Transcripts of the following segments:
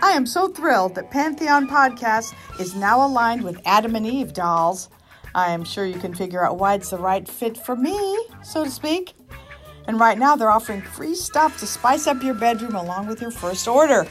I am so thrilled that Pantheon Podcast is now aligned with Adam and Eve dolls. I am sure you can figure out why it's the right fit for me, so to speak. And right now, they're offering free stuff to spice up your bedroom along with your first order.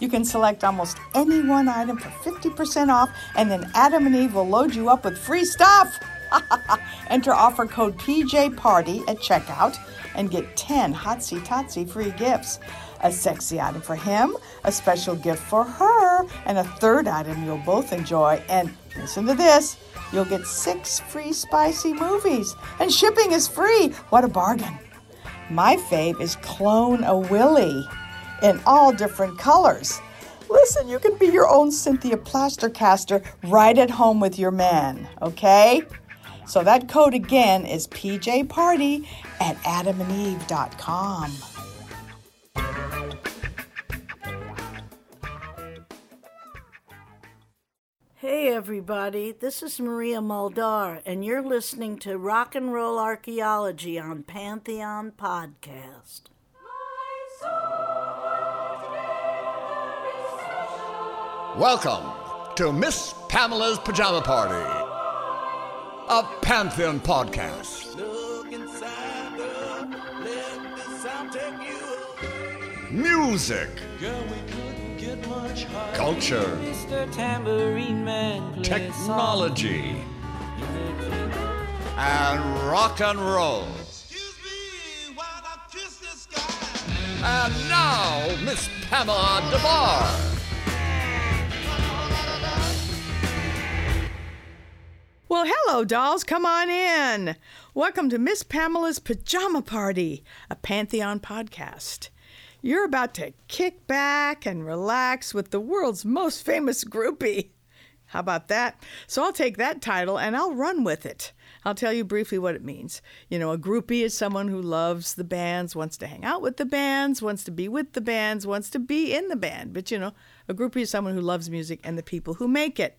You can select almost any one item for 50% off, and then Adam and Eve will load you up with free stuff. Enter offer code PJ Party at checkout and get 10 Hotsy Totsy free gifts. A sexy item for him, a special gift for her, and a third item you'll both enjoy. And listen to this you'll get six free spicy movies, and shipping is free. What a bargain! My fave is Clone a Willy in all different colors. Listen, you can be your own Cynthia Plastercaster right at home with your man, okay? So that code again is PJ Party at adamandeve.com. Hey everybody, this is Maria Muldaur, and you're listening to Rock and Roll Archaeology on Pantheon Podcast. Welcome to Miss Pamela's Pajama Party, a Pantheon podcast. Music, culture, technology, and rock and roll. And now, Miss Pamela Des Barres. Well, hello, dolls. Come on in. Welcome to Miss Pamela's Pajama Party, a Pantheon podcast. You're about to kick back and relax with the world's most famous groupie. How about that? So I'll take that title and I'll run with it. I'll tell you briefly what it means. You know, a groupie is someone who loves the bands, wants to hang out with the bands, wants to be with the bands, wants to be in the band. But you know, a groupie is someone who loves music and the people who make it.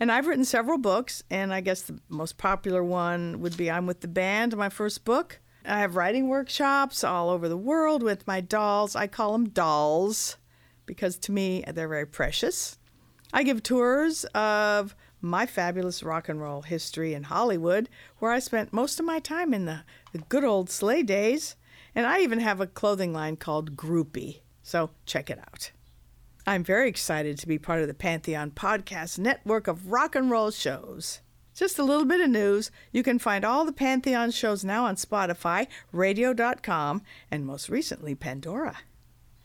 And I've written several books, and I guess the most popular one would be I'm with the Band, my first book. I have writing workshops all over the world with my dolls. I call them dolls because to me they're very precious. I give tours of my fabulous rock and roll history in Hollywood, where I spent most of my time in the, the good old sleigh days. And I even have a clothing line called Groupie. So check it out. I'm very excited to be part of the Pantheon Podcast network of rock and roll shows. Just a little bit of news. You can find all the Pantheon shows now on Spotify, radio.com, and most recently, Pandora.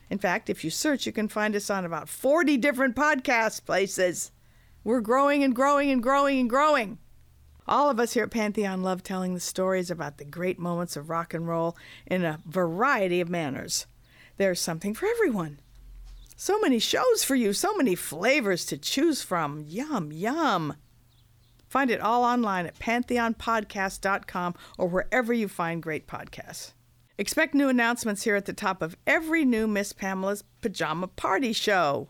In fact, if you search, you can find us on about 40 different podcast places. We're growing and growing and growing and growing. All of us here at Pantheon love telling the stories about the great moments of rock and roll in a variety of manners. There's something for everyone. So many shows for you, so many flavors to choose from. Yum, yum. Find it all online at pantheonpodcast.com or wherever you find great podcasts. Expect new announcements here at the top of every new Miss Pamela's Pajama Party show.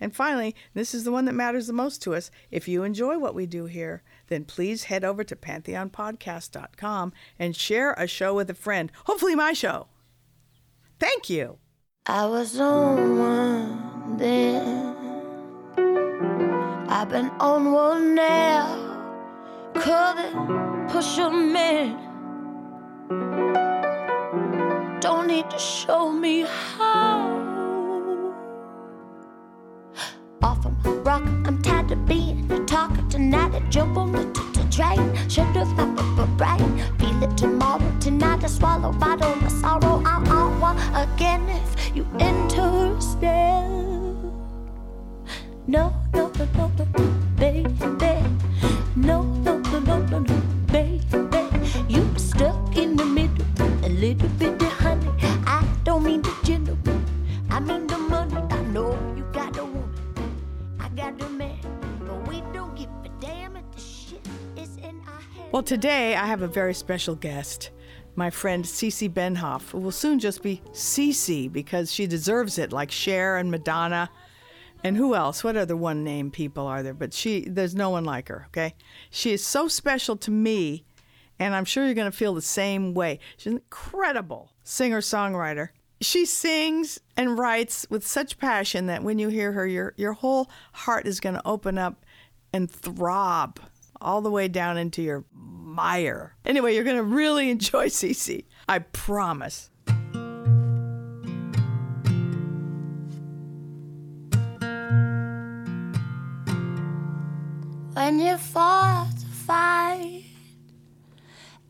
And finally, this is the one that matters the most to us. If you enjoy what we do here, then please head over to pantheonpodcast.com and share a show with a friend, hopefully, my show. Thank you. I was on one then. I've been on one now. Covet, push 'em in. Don't need to show me how. Off of my rock, I'm tired of being a talker tonight. I jump on the t- t- train, shut off my brain. Feel it tomorrow, tonight. I swallow bottle my sorrow. I I again if you interested. No, no, no, no, no, baby. No, no, no, no, no, no, baby. You stuck in the middle, a little bit of honey. I don't mean the gentleman, I mean the money. I know you got a woman, I got a man. Well, today I have a very special guest, my friend Sie Sie Benhoff, who will soon just be Sie Sie because she deserves it, like Cher and Madonna. And who else? What other one name people are there? But she, there's no one like her, okay? She is so special to me and I'm sure you're going to feel the same way. She's an incredible singer songwriter. She sings and writes with such passion that when you hear her, your, your whole heart is going to open up and throb all the way down into your mire. Anyway, you're going to really enjoy Sie Sie. I promise. when you fought the fight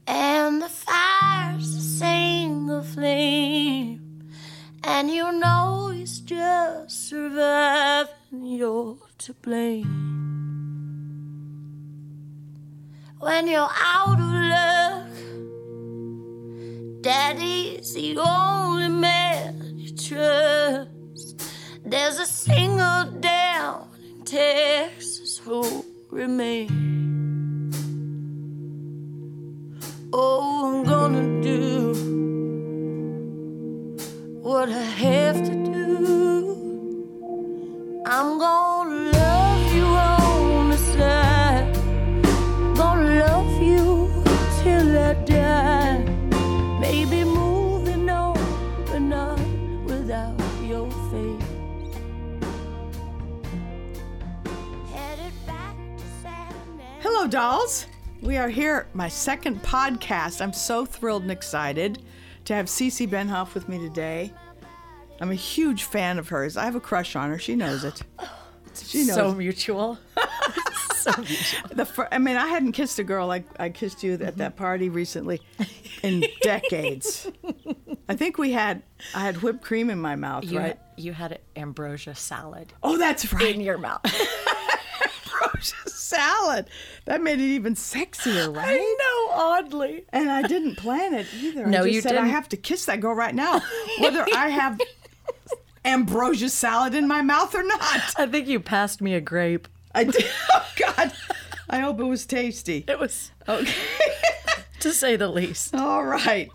and the fire's a single flame and you know it's just surviving you're to blame when you're out of luck daddy's the only man you trust there's a single down in texas who remain. Oh, I'm gonna do what I have to do. I'm gonna love Hello, dolls. We are here, my second podcast. I'm so thrilled and excited to have Sie Sie Benhoff with me today. I'm a huge fan of hers. I have a crush on her. She knows it. She knows. so mutual. so mutual. The fir- I mean, I hadn't kissed a girl like I kissed you at that mm-hmm. party recently in decades. I think we had I had whipped cream in my mouth, You, right? you had ambrosia salad Oh, that's right. in your mouth. ambrosia salad. That made it even sexier, right? I know, oddly. And I didn't plan it either. No, I just you said didn't. I have to kiss that girl right now, whether I have ambrosia salad in my mouth or not. I think you passed me a grape. I did. Oh God. I hope it was tasty. It was, Okay. to say the least. All right.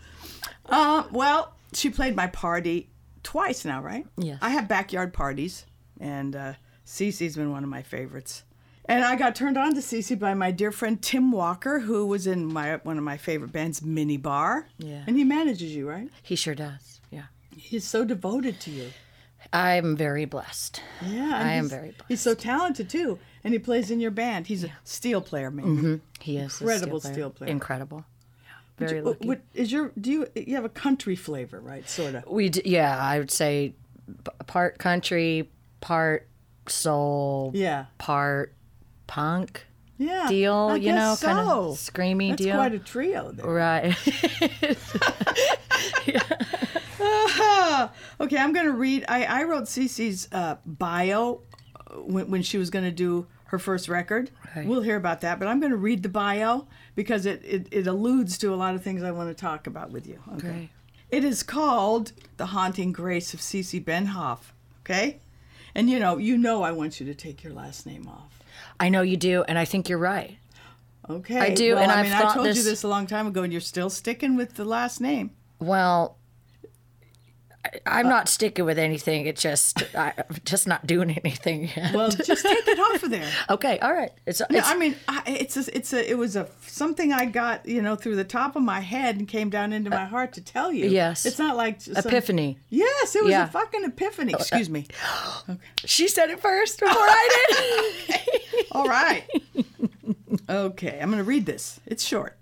Uh, well, she played my party twice now, right? Yes. I have backyard parties, and uh, Sie Sie's been one of my favorites. And I got turned on to Sie Sie by my dear friend Tim Walker, who was in my one of my favorite bands, Mini Bar. Yeah. And he manages you, right? He sure does. Yeah. He's so devoted to you. I'm very blessed. Yeah, I am very blessed. He's so talented too, and he plays in your band. He's a steel player, man. Mm-hmm. He is Incredible steel player. steel player. Incredible. Yeah. Very What- lucky. what- is your do you you have a country flavor, right? Sort of. we d- yeah, I would say part country, part soul, Yeah. part punk Yeah. deal, I you know, guess kind of screamy deal. That's deal. quite a trio there. right. okay, I'm going to read. I, I wrote Sie Sie's uh, bio uh, when, when she was going to do her first record. Right. We'll hear about that, but I'm going to read the bio because it, it, it alludes to a lot of things I want to talk about with you. Okay. Great. It is called The Haunting Grace of Sie Sie Benhoff. Okay? And you know, you know I want you to take your last name off. I know you do, and I think you're right. Okay. I do, Well, and I I've mean, I thought told you this- this a long time ago, and you're still sticking with the last name. Well, I, I'm not sticking with anything. It's just I, I'm just not doing anything yet. Well, just take it off of there. okay, all right. It's, Yeah, it's I mean, I, it's a, it's a, it was a something I got, you know, through the top of my head and came down into uh, my heart to tell you. yes. it's not like some- epiphany. yes, it was Yeah. a fucking epiphany. Oh, Excuse uh, me. Okay. She said it first before I did. All right. okay, I'm going to read this. It's short.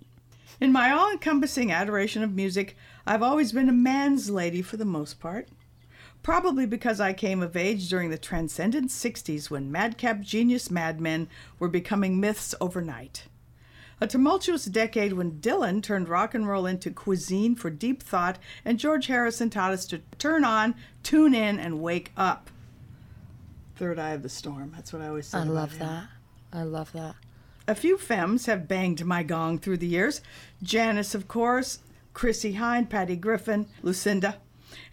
In my all encompassing adoration of music, I've always been a man's lady for the most part. Probably because I came of age during the transcendent 60s when madcap genius madmen were becoming myths overnight. A tumultuous decade when Dylan turned rock and roll into cuisine for deep thought, and George Harrison taught us to turn on, tune in, and wake up. Third eye of the storm. That's what I always say. I love him. that. I love that. A few femmes have banged my gong through the years. Janis, of course, Chrissie Hynde, Patty Griffin, Lucinda.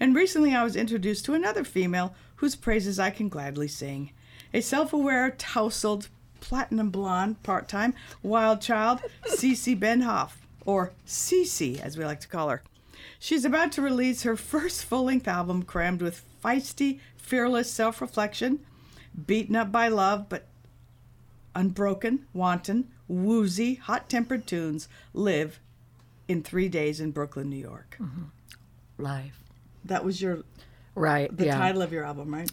And recently I was introduced to another female whose praises I can gladly sing. A self aware, tousled, platinum blonde, part time, wild child, Sie Sie Benhoff, or Sie Sie as we like to call her. She's about to release her first full length album crammed with feisty, fearless self reflection, beaten up by love, but unbroken, wanton, woozy, hot tempered tunes live in three days in Brooklyn, New York. Mm-hmm. Live. That was your Right. the yeah. title of your album, right?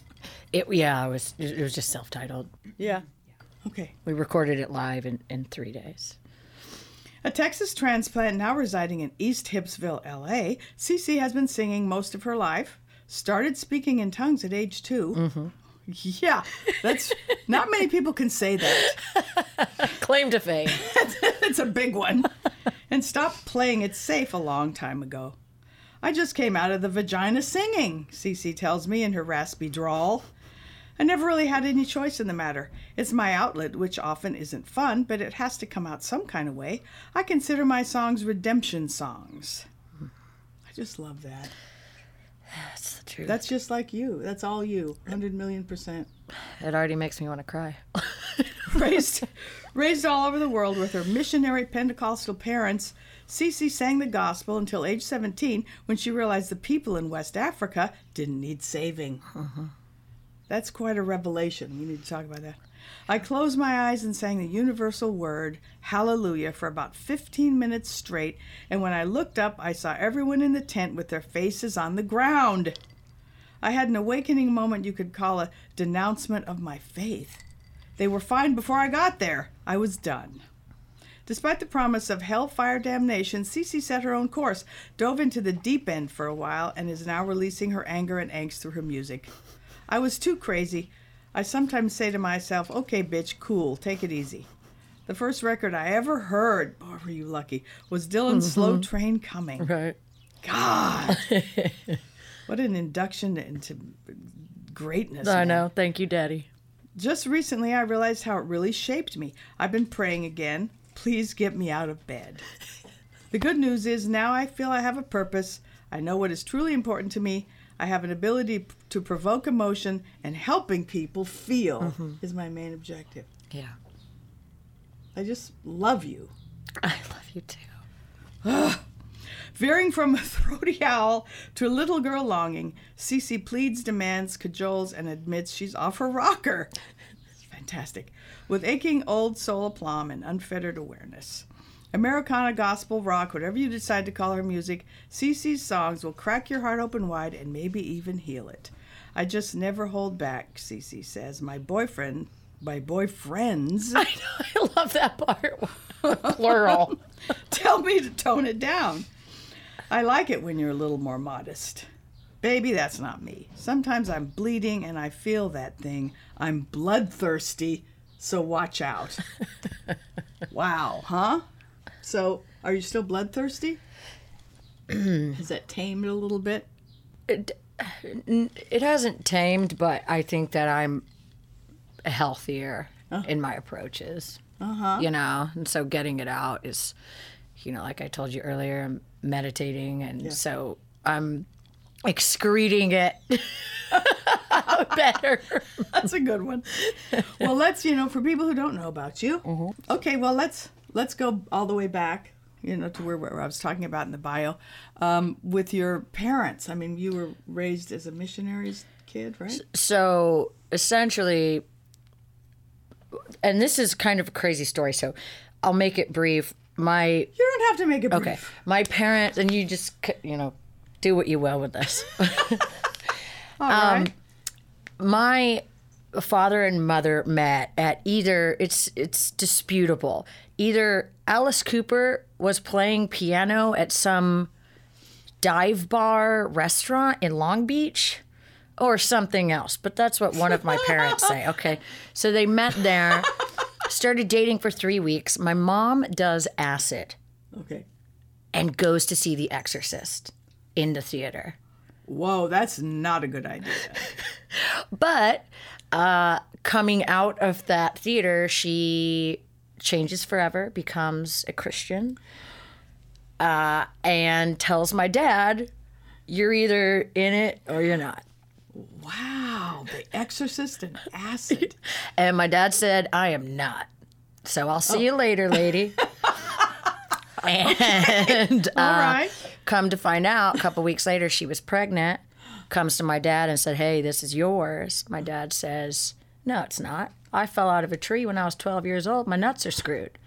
It, yeah, it was it was just self-titled. Yeah. Okay. We recorded it live in, in three days. A Texas transplant now residing in East Hibbsville, LA, Sie Sie has been singing most of her life. Started speaking in tongues at age 2 mm-hmm. Yeah, that's not many people can say that. Claim to fame. It's a big one. And stopped playing it safe a long time ago. I just came out of the vagina singing, Sie Sie tells me in her raspy drawl. I never really had any choice in the matter. It's my outlet, which often isn't fun, but it has to come out some kind of way. I consider my songs redemption songs. I just love that. That's the truth. That's just like you. That's all you. 100 million percent. it already makes me want to cry. raised, raised all over the world with her missionary Pentecostal parents, Sie Sie sang the gospel until age 17 when she realized the people in West Africa didn't need saving. Uh-huh. That's quite a revelation. We need to talk about that. I closed my eyes and sang the universal word, hallelujah, for about 15 minutes straight, and when I looked up, I saw everyone in the tent with their faces on the ground. I had an awakening moment you could call a denouncement of my faith. They were fine before I got there. I was done. Despite the promise of hellfire damnation, Sie Sie set her own course, dove into the deep end for a while, and is now releasing her anger and angst through her music. I was too crazy. I sometimes say to myself, okay, bitch, cool, take it easy. The first record I ever heard, boy, were you lucky, was Dylan's mm-hmm. Slow Train Coming. Right. God! what an induction into greatness. I man. know. Thank you, Daddy. Just recently, I realized how it really shaped me. I've been praying again. Please get me out of bed. The good news is now I feel I have a purpose. I know what is truly important to me. I have an ability to provoke emotion, and helping people feel mm-hmm. is my main objective. Yeah. I just love you. I love you too. Veering from a throaty owl to a little girl longing, Sie Sie pleads, demands, cajoles, and admits she's off her rocker. Fantastic. With aching old soul aplomb and unfettered awareness. Americana, gospel, rock, whatever you decide to call her music, Sie Sie's songs will crack your heart open wide and maybe even heal it. I just never hold back, Sie Sie says. My boyfriend, my boyfriends, I know. I love that part. Plural. tell me to tone it down. I like it when you're a little more modest. Baby, that's not me. Sometimes I'm bleeding and I feel that thing. I'm bloodthirsty, so watch out. wow, huh? So, are you still bloodthirsty? Has that tamed a little bit? it, it hasn't tamed, but I think that I'm healthier in my approaches. Uh-huh. You know, and so getting it out is, you know, like I told you earlier, I'm meditating, and so I'm excreting it better. That's a good one. well, let's you know for people who don't know about you. Okay, well let's let's go all the way back. You know to where, where I was talking about in the bio, um, with your parents. I mean, you were raised as a missionary's kid, right? So essentially, and this is kind of a crazy story, so I'll make it brief. My You don't have to make it brief. Okay. My parents, and you just, you know, do what you will with this. All right. My father and mother met at either, it's, it's disputable. Either Alice Cooper was playing piano at some dive bar restaurant in Long Beach or something else, but that's what one of my parents say. Okay. So they met there, started dating for three weeks. My mom does acid Okay. and goes to see The Exorcist in the theater. Whoa, that's not a good idea. But uh, coming out of that theater, she changes forever, becomes a Christian, uh, and tells my dad, You're either in it or you're not. Wow, The Exorcist and acid. And my dad said, I am not. So I'll see you later, lady. and All uh, right. come to find out, a couple weeks later, she was pregnant. Comes to my dad and said, Hey, this is yours. My dad says, No, it's not. I fell out of a tree when I was 12 years old. My nuts are screwed.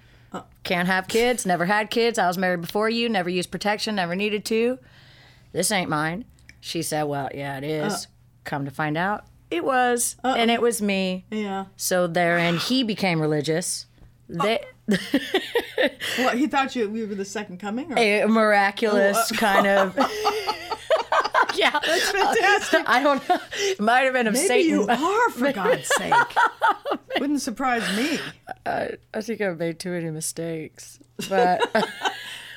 Can't have kids. Never had kids. I was married before you. Never used protection. Never needed to. This ain't mine. She said, Well, yeah, it is. Come to find out, it was. And it was me. Yeah. So therein, he became religious. They, Well, he thought you we were the second coming. Or? a miraculous oh, uh, kind of. yeah. That's fantastic. I don't know. It might have been of Maybe Satan. you are, for God's sake. Wouldn't surprise me. I think I've made too many mistakes. But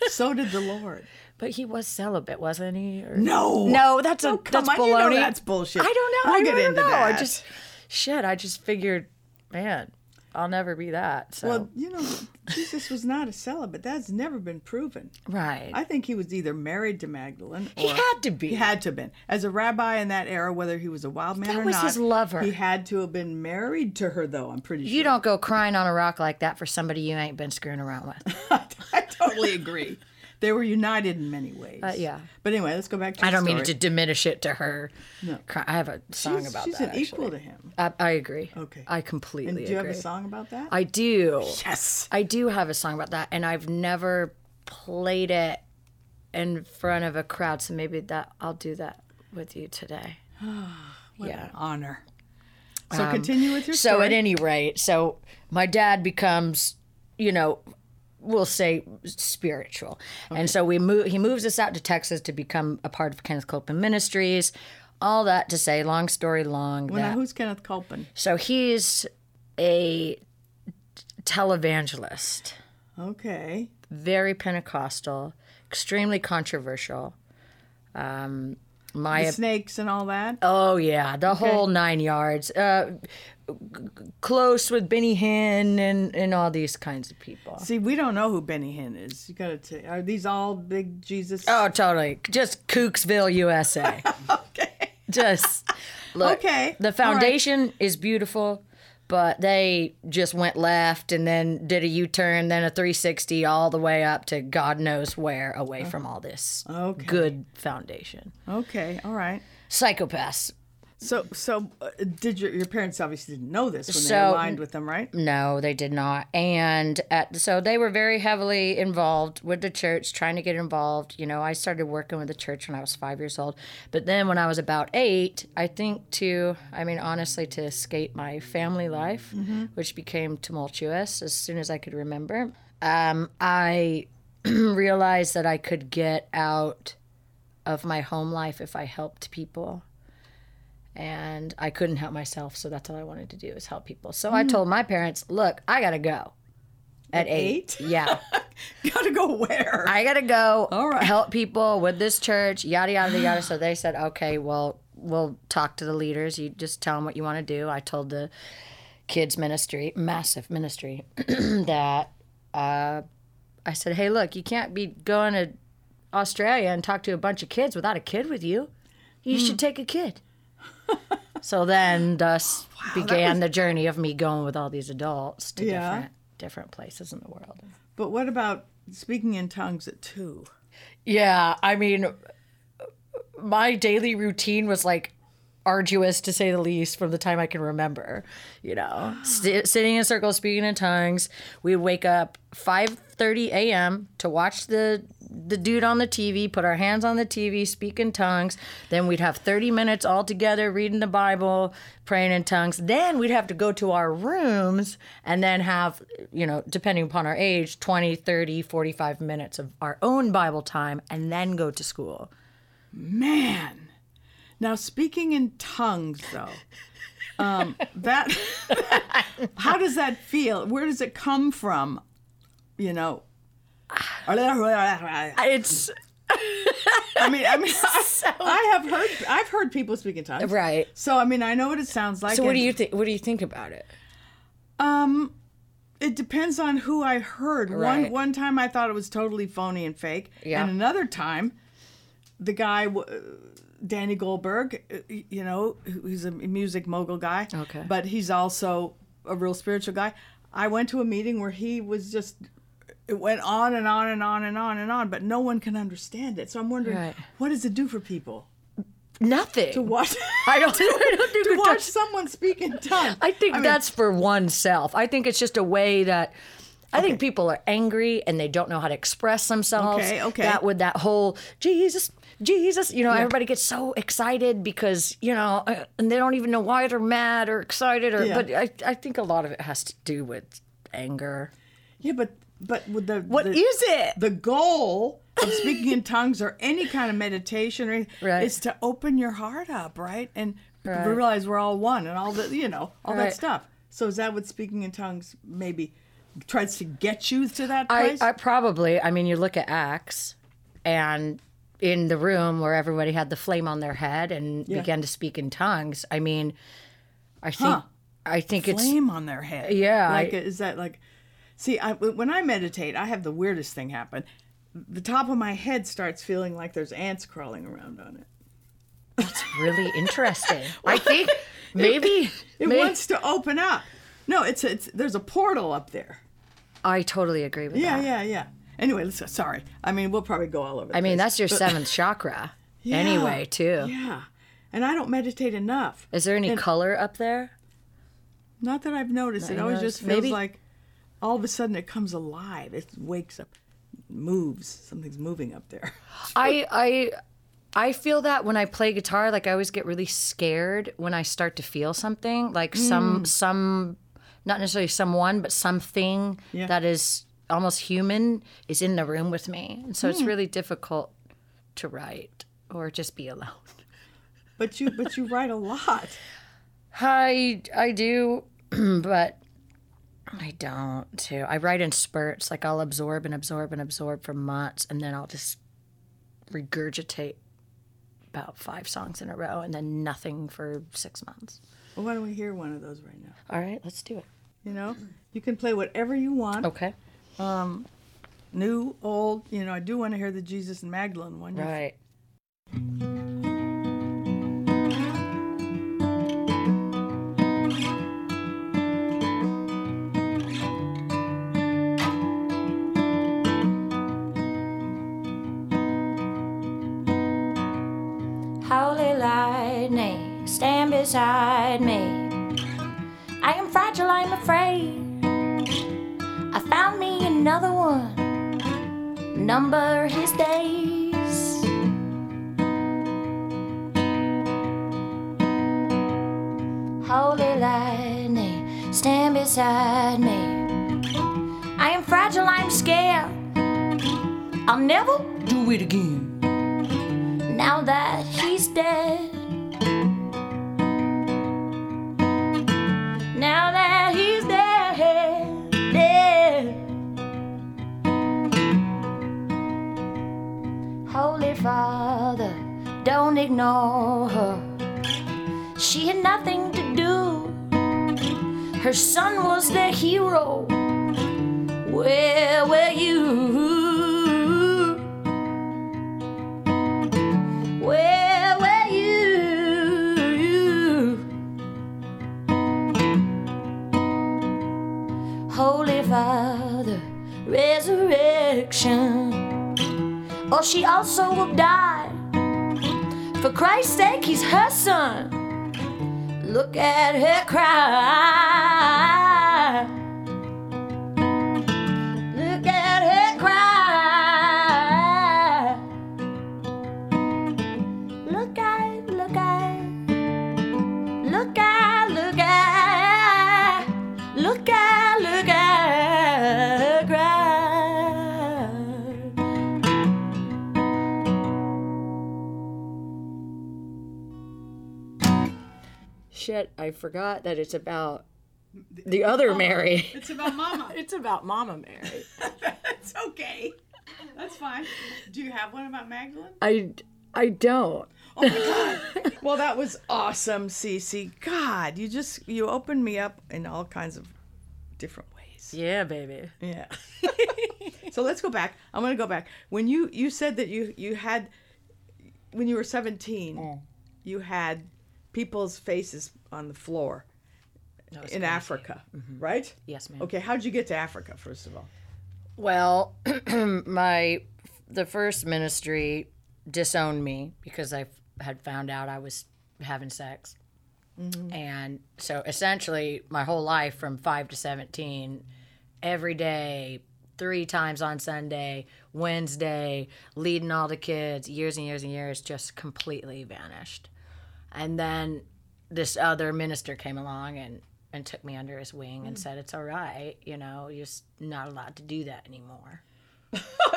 So did the Lord. but he was celibate, wasn't he? Or- No. No, that's a Oh, come that's on, you know baloney. that's bullshit. I don't know. We'll I get don't into know. I just shit. I just figured, man, I'll never be that. So Well, you know, Jesus was not a celibate. That's never been proven. right. I think he was either married to Magdalene or He had to be. He had to have been. As a rabbi in that era, whether he was a wild man That or was not, his lover. he had to have been married to her, though. I'm pretty sure. you don't go crying on a rock like that for somebody you ain't been screwing around with. I totally agree. They were united in many ways. Uh, yeah. But anyway, let's go back to. I don't mean to diminish it to her. No. I have a song She's, about she's that. an equal to him. I, I agree. Okay. I And completely do you have a song about that? I do. yes. I do have a song about that, and I've never played it in front of a crowd. So maybe that I'll do that with you today. What yeah. An honor. So continue with your Um, So at any rate, so my dad becomes, you know, we'll say spiritual, and so we move. He moves us out to Texas to become a part of Kenneth Copeland Ministries. All that to say, long story long. well, now, that- who's Kenneth Copeland? so he's a televangelist. Okay. very Pentecostal, extremely controversial. Um, my The snakes and all that. oh yeah, the whole nine yards. Uh, close with Benny Hinn and and all these kinds of people. See, we don't know who Benny Hinn is. You gotta tell. Are these all big Jesus? Oh, totally. Just Cooksville, USA. okay. Just look. Okay, The all right. foundation is beautiful, but they just went left and then did a U-turn, then a 360 all the way up to God knows where, away oh. from all this Okay. good foundation. Okay. All right. Psychopaths. So, so uh, did your your parents obviously didn't know this when they aligned with them, right? No, they did not. And at, so they were very heavily involved with the church, trying to get involved. You know, I started working with the church when I was five years old. But then when I was about eight, I think to, I mean, honestly, to escape my family life, which became tumultuous as soon as I could remember, um, I realized that I could get out of my home life if I helped people and I couldn't help myself, so that's all I wanted to do is help people. So I told my parents, "Look, I gotta go." At eight, eight? yeah, Gotta go where? I gotta go. All right. help people with this church, yada yada yada. So they said, "Okay, well, we'll talk to the leaders. You just tell them what you want to do." I told the kids ministry, massive ministry, that uh, I said, "Hey, look, you can't be going to Australia and talk to a bunch of kids without a kid with you. You Hmm. should take a kid." So then, thus began the journey of me going with all these adults to Yeah. different different places in the world. But what about speaking in tongues at two? Yeah, I mean, my daily routine was like arduous to say the least from the time I can remember. You know, St- sitting in circles, speaking in tongues. We would wake up 5:30 a.m. to watch the the dude on the TV, put our hands on the TV, speak in tongues. Then we'd have 30 minutes all together reading the Bible, praying in tongues. Then we'd have to go to our rooms and then have, you know, depending upon our age, 20, 30, 45 minutes of our own Bible time and then go to school. Man. Now speaking in tongues though. Um, that how does that feel? Where does it come from? You know. I mean, I mean, I, have heard, I've heard people speak in tongues, right. So I mean, I know what it sounds like. So what do you think what do you think about it? Um, it depends on who I heard. One Right. one time I thought it was totally phony and fake, Yeah. and another time, the guy, w- Danny Goldberg, you know, he's a music mogul guy. Okay. But he's also a real spiritual guy. I went to a meeting where he was just. It went on and on and on and on and on, but no one can understand it. So I'm wondering, Right. what does it do for people Nothing. to watch? I don't, I don't think to watch does- someone speak in tongues. I think mean, that's for oneself. I think it's just a way that I think people are angry and they don't know how to express themselves. Okay, okay. That with that whole Jesus, Jesus, you know, everybody gets so excited because you know, uh, and they don't even know why they're mad or excited. Or Yeah. but I, I think a lot of it has to do with anger. Yeah, but but with the What the, is it? the goal of speaking in tongues or any kind of meditation or anything Right. is to open your heart up, right? And Right. realize we're all one and all the you know all that stuff. So is that what speaking in tongues maybe tries to get you to that place? I probably. I mean, you look at Acts, and in the room where everybody had the flame on their head and Yeah. began to speak in tongues. I mean, I think Huh. I think it's flame on their head. Yeah, Like I- is that like See, I, when I meditate, I have the weirdest thing happen. The top of my head starts feeling like there's ants crawling around on it. That's really interesting. I think maybe, It may- wants to open up. No, it's it's there's a portal up there. I totally agree with Yeah, that. yeah, yeah. Yeah. Anyway, let's, sorry. I mean, we'll probably go all over. I mean, place. that's your seventh chakra. Yeah, Anyway, too. Yeah, and I don't meditate enough. Is there any color up there? Not that I've noticed. It you always noticed? just feels Maybe- like all of a sudden it comes alive. It wakes up, moves. Something's moving up there. I I I feel that when I play guitar, like I always get really scared when I start to feel something, like Mm. some some not necessarily someone, but something Yeah. that is almost human is in the room with me. And so Mm. it's really difficult to write or just be alone. But you, but you write a lot. I I do, but I don't too. I write in spurts. Like I'll absorb and absorb and absorb for months, and then I'll just regurgitate about five songs in a row, and then nothing for six months. Well, why don't we hear one of those right now? All right, let's do it. You know, you can play whatever you want. Okay. Um, New, old. You know, I do want to hear the Jesus and Magdalene one. Right. Number his days. Holy lightning, stand beside me. I am fragile, I'm scared. I'll never do it again. Now that he's dead. Father, don't ignore her. She had nothing to do. Her son was the hero. Where were you? Where were you? Holy Father, resurrection. Or she also will die. For Christ's sake, he's her son. Look at her cry. Shit, I forgot that it's about the other oh, Mary. It's about Mama. It's about Mama Mary. it's okay. That's fine. Do you have one about Magdalene? I I don't. Oh my god. well, that was awesome, Sie Sie. God, you just you opened me up in all kinds of different ways. Yeah, baby. Yeah. so let's go back. I'm going to go back. When you you said that you you had when you were 17, mm. you had people's faces on the floor in Africa, mm-hmm. right? Yes, ma'am. Okay, how'd you get to Africa first of all? Well, my the first ministry disowned me because I had found out I was having sex. Mm-hmm. And so essentially my whole life from 5 to 17 every day, three times on Sunday, Wednesday, leading all the kids, years and years and years, just completely vanished. And then this other minister came along and, and took me under his wing and mm. said, It's all right, you know, you're just not allowed to do that anymore.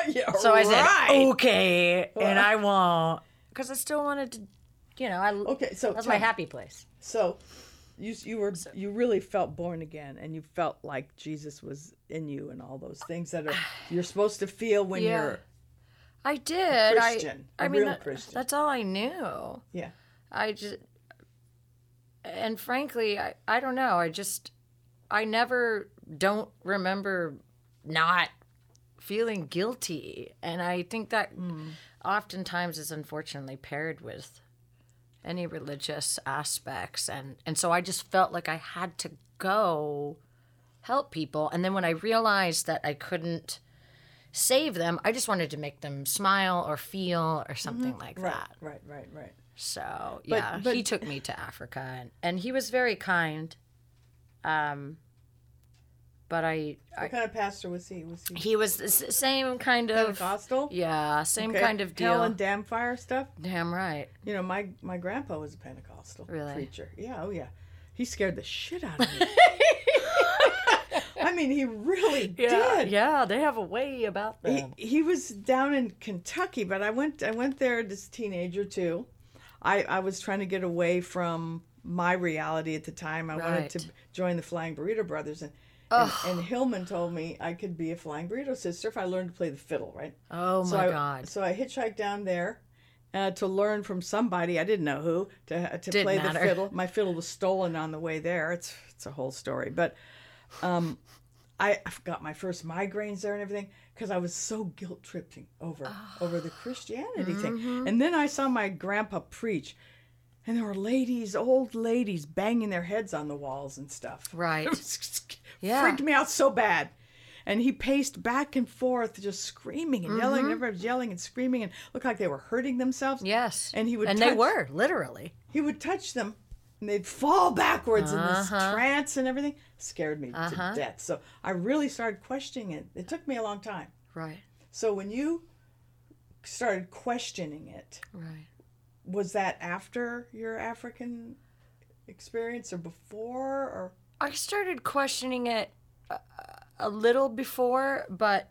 yeah, So I said, right. Okay, and I won't. Because I still wanted to, you know, I, Okay, so that's my happy place. So, you you were you really felt born again, and you felt like Jesus was in you, and all those things that are you're supposed to feel when Yeah. you're I did. Christian, I, mean, that- that's all I knew. yeah. I just, and frankly, I, I don't know. I just, I never don't remember not feeling guilty. And I think that hmm. oftentimes is unfortunately paired with any religious aspects. And, and so I just felt like I had to go help people. And then when I realized that I couldn't save them, I just wanted to make them smile or feel or mm-hmm. something like Right, that. right, right, right. So yeah, but- he took me to Africa, and, and he was very kind. Um, but I, I What kind of pastor was he? Was he he was the same kind of Pentecostal? yeah, same Okay. kind of deal. Hell and damn fire stuff. Damn right. You know, my my grandpa was a Pentecostal Really? preacher. Yeah, oh yeah. He scared the shit out of me. I mean, he really did. yeah, they have a way about He, them. he was down in Kentucky, but I went I went there as a teenager too. I, I was trying to get away from my reality at the time. I wanted to join the Flying Burrito Brothers, and, and and Hillman told me I could be a Flying Burrito sister if I learned to play the fiddle. Right? Oh so my I, god. So I hitchhiked down there uh, to learn from somebody I didn't know who to to Didn't play matter. the fiddle. My fiddle was stolen on the way there. It's it's a whole story, but um, I, got my first migraines there and everything because I was so guilt tripping over ah. over the Christianity thing. Mm-hmm. And then I saw my grandpa preach, and there were ladies, old ladies, banging their heads on the walls and stuff. Right. yeah. freaked me out so bad. And he paced back and forth, just screaming and yelling. Mm-hmm. And everybody was yelling and screaming, and looked like they were hurting themselves. Yes. And he would and touch, they were literally. He would touch them, and they'd fall backwards in this Uh-huh. trance and everything. Scared me to death. So I really started questioning it. It took me a long time. Right. So when you started questioning it, Right. was that after your African experience or before or I started questioning it a, a little before, but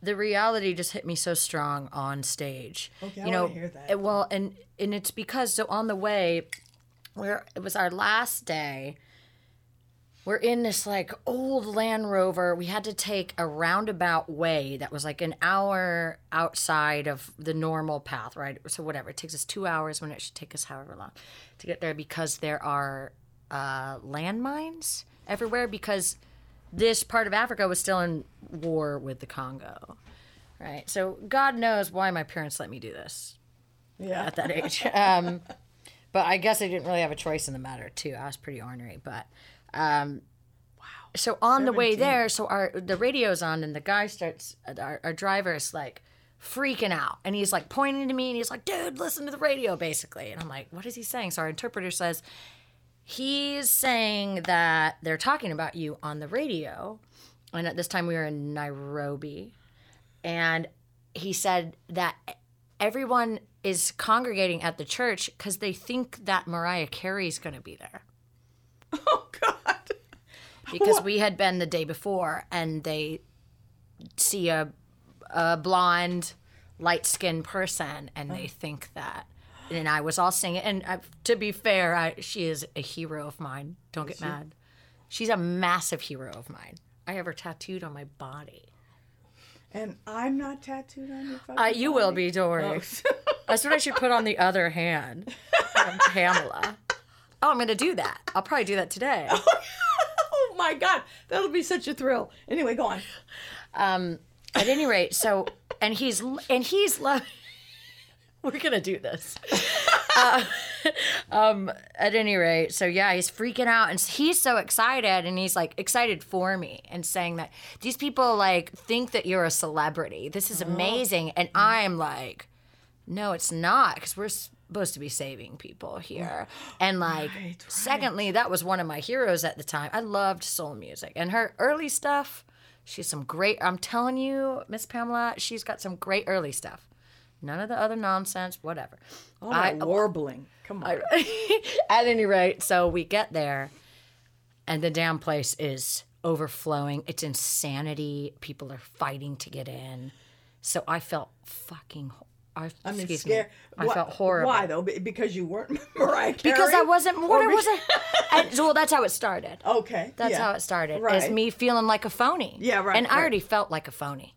the reality just hit me so strong on stage. Okay, I you know, hear that. it- well, and and it's because so on the way, where it was our last day. We're in this like old Land Rover. We had to take a roundabout way that was like an hour outside of the normal path, right? So whatever, it takes us two hours when it should take us however long to get there because there are uh, landmines everywhere because this part of Africa was still in war with the Congo, right? So God knows why my parents let me do this yeah. at that age. Um, but I guess I didn't really have a choice in the matter too. I was pretty ornery, but um, wow. So on the way there, so our the radio's on, and the guy starts. Our, our driver is like freaking out, and he's like pointing to me, and he's like, "Dude, listen to the radio," basically. And I'm like, "What is he saying?" So our interpreter says. He's saying that they're talking about you on the radio. And at this time we were in Nairobi. And he said that everyone is congregating at the church because they think that Mariah Carey's going to be there. Oh God. Because we had been the day before and they see a, a blonde, light skinned person and they think that. And I was all singing. And I, to be fair, I, she is a hero of mine. Don't get mad. She's a massive hero of mine. I have her tattooed on my body. And I'm not tattooed on your fucking Uh, you will be, don't worry. That's what I should put on the other hand. Pamela. Oh, I'm going to do that. I'll probably do that today. oh my God. That'll be such a thrill. Anyway, go on. At any rate, so and he's and he's lo- We're gonna do this. Uh, um. At any rate, so yeah, he's freaking out and he's so excited and he's like excited for me and saying that these people like think that you're a celebrity. This is amazing, and I'm like, no, it's not because we're supposed to be saving people here. And like, Right, right. secondly, that was one of my heroes at the time. I loved soul music and her early stuff. She's some great. I'm telling you, Miss Pamela, she's got some great early stuff. None of the other nonsense. Whatever. Oh, All that warbling. Come on. At any rate, so we get there, and the damn place is overflowing. It's insanity. People are fighting to get in. So I felt fucking. I, I mean, excuse scare. Me, I Why- felt horrible. Why though? Because you weren't Mariah Carey. Because I wasn't. What I wasn't. well, that's how it started. Okay. That's yeah. how it started. Right. Is me feeling like a phony. Yeah, right, And I right. already felt like a phony.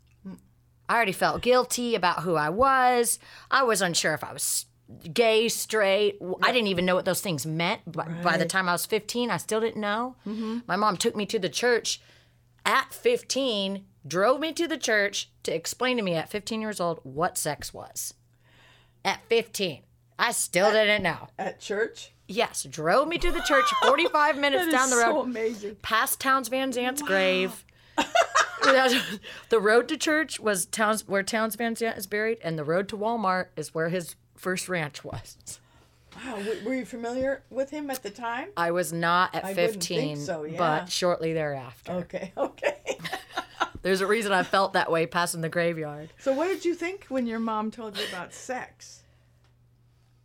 I already felt guilty about who I was. I was unsure if I was gay, straight. I didn't even know what those things meant. By, by the time I was 15, I still didn't know. Mm-hmm. My mom took me to the church at 15, drove me to the church to explain to me at 15 years old what sex was. At 15. I still didn't know. at church. Yes, drove me to the church 45 minutes down the road so amazing. past Townes Van Zandt's grave. That's- the road to church was Towns where Townes Van Zandt is buried, and the road to Walmart is where his first ranch was. Wow. Were you familiar with him at the time? I was not at I 15, think so, yeah. but shortly thereafter. Okay. Okay. There's a reason I felt that way passing the graveyard. so, what did you think when your mom told you about sex?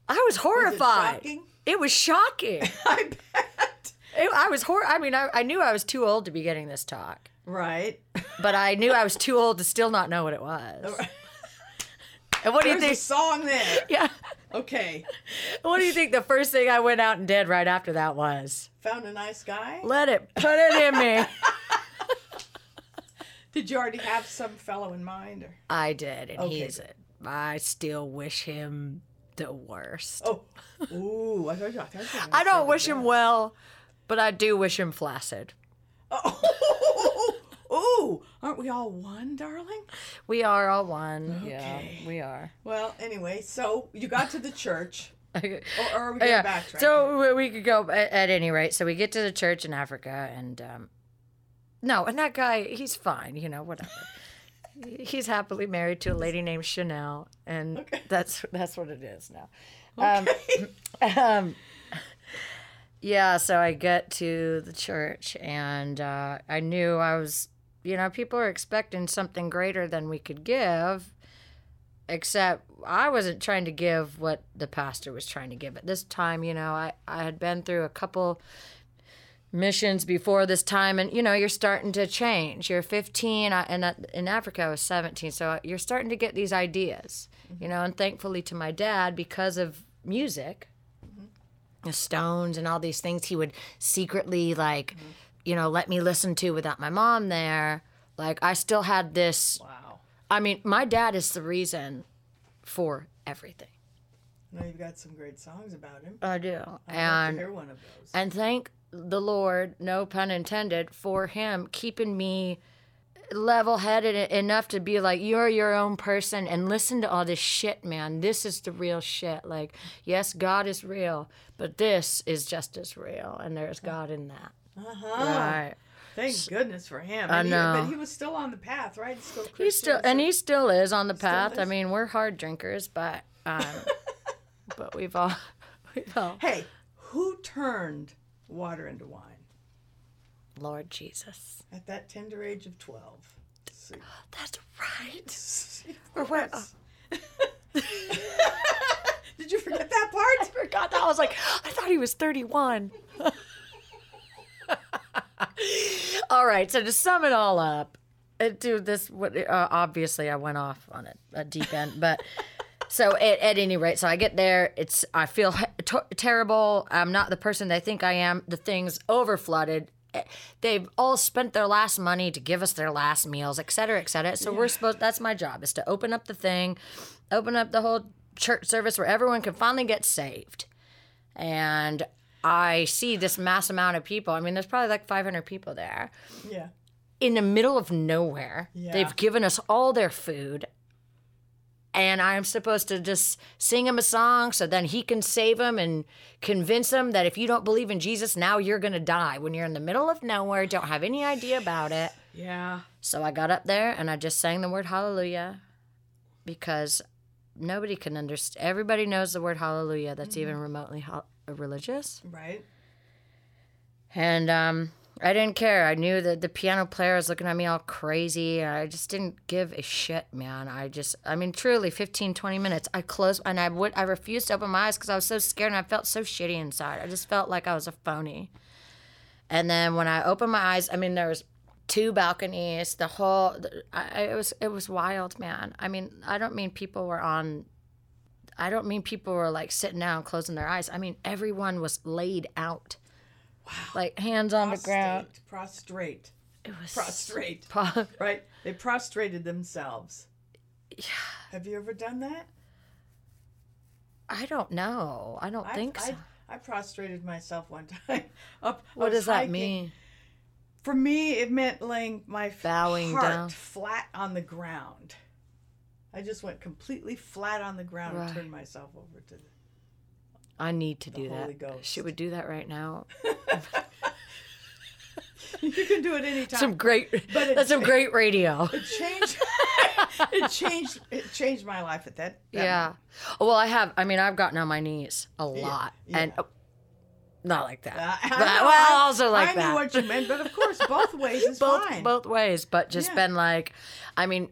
I was horrified. shocking? It was shocking. I bet. It- I was hor- I mean, I, I knew I was too old to be getting this talk, Right. but I knew I was too old to still not know what it was. And what do you There's a think? song there. Yeah. Okay. What do you think the first thing I went out and did right after that was? Found a nice guy. Let it put it in me. Did you already have some fellow in mind? Or? I did, and Okay. he's it. I still wish him the worst. Oh. Ooh. I, thought you, I, thought you I don't wish him well, but I do wish him flaccid. Oh. Aren't we all one, darling? We are all one. Okay. Yeah, we are. Well, anyway, so you got to the church. Or, or are we going back to yeah. So we- could go at, at any rate. So we get to the church in Africa, and um, no, and that guy, he's fine. You know, whatever. he's happily married to a lady named Chanel, and Okay. that's that's what it is now. Um, um, yeah, so I get to the church, and uh, I knew I was, you know, people are expecting something greater than we could give, except I wasn't trying to give what the pastor was trying to give. At this time, you know, I, I had been through a couple missions before this time and you know you're starting to change you're 15 I, and in africa i was 17 so you're starting to get these ideas you know and thankfully to my dad because of music the stones and all these things he would secretly like mm-hmm. you know let me listen to without my mom there like i still had this wow. i mean my dad is the reason for everything Now you've got some great songs about him. i do I'd and hear one of those. and thank the Lord, no pun intended, for him keeping me level headed enough to be like, you're your own person and listen to all this shit, man. This is the real shit. Like, yes, God is real, but this is just as real, and there's God in that. uh-huh. Right. Thank goodness for him. I And he- know. but he was still on the path, right? Still He's still, Christian, and he still is on the path. I mean, we're hard drinkers, but, um, but we've all, we've all, Hey, who turned water into wine Lord Jesus. at that tender age of 12? See. That's right. Or of what- Did you forget that part? forgot that. I was like, I thought he was 31. all right, so to sum it all up, uh, dude, this what uh, obviously I went off on a, a deep end, but so at, at any rate, so I get there, it's I feel terrible. I'm not the person they think I am. The thing's over flooded. They've all spent their last money to give us their last meals, et cetera, et cetera. So we're supposed. That's my job is to open up the thing, open up the whole church service where everyone can finally get saved and I see this mass amount of people. I mean, there's probably like 500 people there Yeah. in the middle of nowhere. Yeah. They've given us all their food. And I'm supposed to just sing him a song so then he can save him and convince him that if you don't believe in Jesus, now you're going to die when you're in the middle of nowhere, don't have any idea about it. Yeah. So I got up there and I just sang the word hallelujah because nobody can understand. Everybody knows the word hallelujah that's even remotely ho- religious. Right. And um, I didn't care. I knew that the piano player was looking at me all crazy. I just didn't give a shit, man. I just, I mean, truly, 15, 20 minutes. I closed and I would, I refused to open my eyes because I was so scared and I felt so shitty inside. I just felt like I was a phony. And then when I opened my eyes, I mean, there was two balconies. The whole, I- it was, it was wild, man. I mean, I don't mean people were on. I don't mean people were like sitting down, closing their eyes. I mean, everyone was laid out. Wow. Like hands on the ground. Prostrate. It was Prostrate. pro- Right? They prostrated themselves. Yeah. Have you ever done that? I don't know. I don't I- think so. I, I prostrated myself one time. Up. What does that mean? For me, it meant laying my Bowing heart down. flat on the ground. I just went completely flat on the ground and turned myself over to the. I need to do Holy that. Ghost. Should we do that right now? You can do it anytime. Some great. But it- that's some great radio. it changed. it changed. It changed my life at that. that Yeah. Oh, well, I have. I mean, I've gotten on my knees a lot, and yeah. oh, not like that. Uh, I- I but, know, well, I- also like I that. knew what you meant, but of course, both ways is both fine. both ways, but just Yeah. been like, I mean,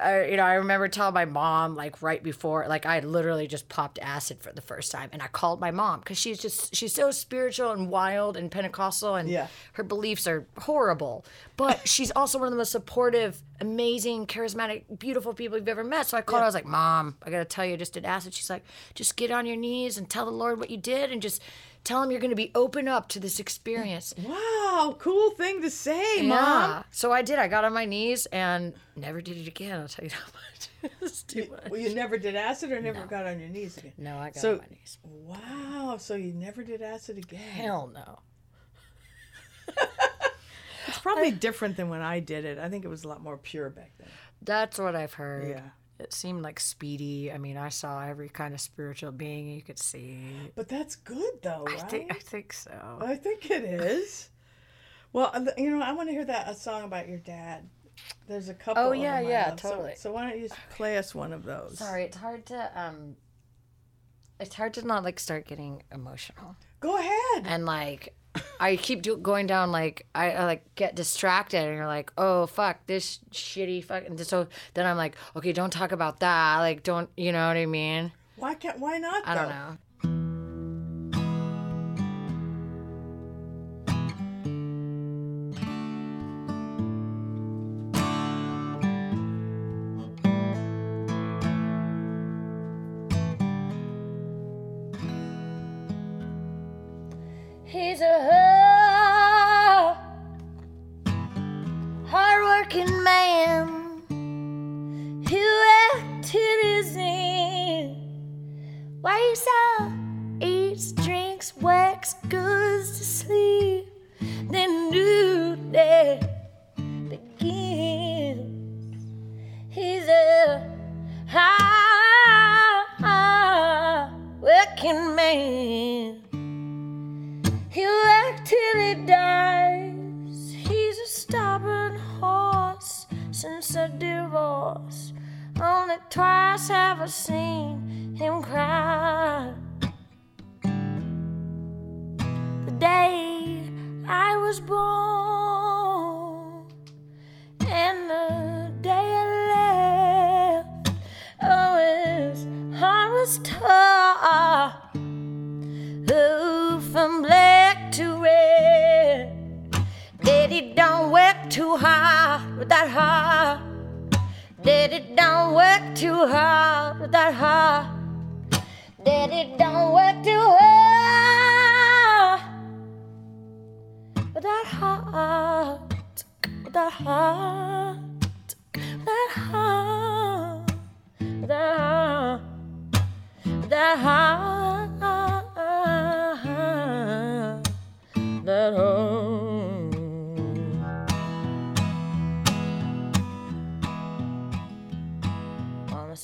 I, you know, I remember telling my mom like right before, like I literally just popped acid for the first time, and I called my mom because she's just she's so spiritual and wild and Pentecostal, and Yeah. her beliefs are horrible, but she's also one of the most supportive, amazing, charismatic, beautiful people you've ever met. So I called her. I was like, Mom, I gotta tell you, I just did acid. She's like, just get on your knees and tell the Lord what you did, and just tell him you're gonna be open up to this experience. Wow, cool thing to say, Yeah. mom. So I did. I got on my knees and never did it again. I'll tell you that much. it's too much. Well, you never did acid, or never got on your knees again. No, I got So- on my knees. Wow, so you never did acid again? Hell no. It's probably different than when I did it. I think it was a lot more pure back then. That's what I've heard. Yeah. It seemed like speedy. I mean, I saw every kind of spiritual being you could see. But that's good, though, right? I think I think so. I think it is. Well, uh, you know, I want to hear that a song about your dad. There's a couple. Oh, yeah, yeah, love. Totally. So, why don't you just play us one of those? Sorry, it's hard to um it's hard to not like start getting emotional. Go ahead. and like I keep do- going down like I, I like get distracted and you're like oh fuck this shitty fuck and so then I'm like okay don't talk about that like don't you know what I mean Why can't? Why not? I don't know Wakes up, eats, drinks, works, goes to sleep. Then new day begins. He's a hard-working man. He'll work till he dies. He's a stubborn horse since a divorce. Only twice have I seen him cry. The day I was born and the day I left. Oh, his heart was tough. Oh, from black to red. Daddy don't work too hard with that heart. Daddy don't work too hard that heart. Daddy don't work too hard that. With that. With that. With that. With that heart. That heart.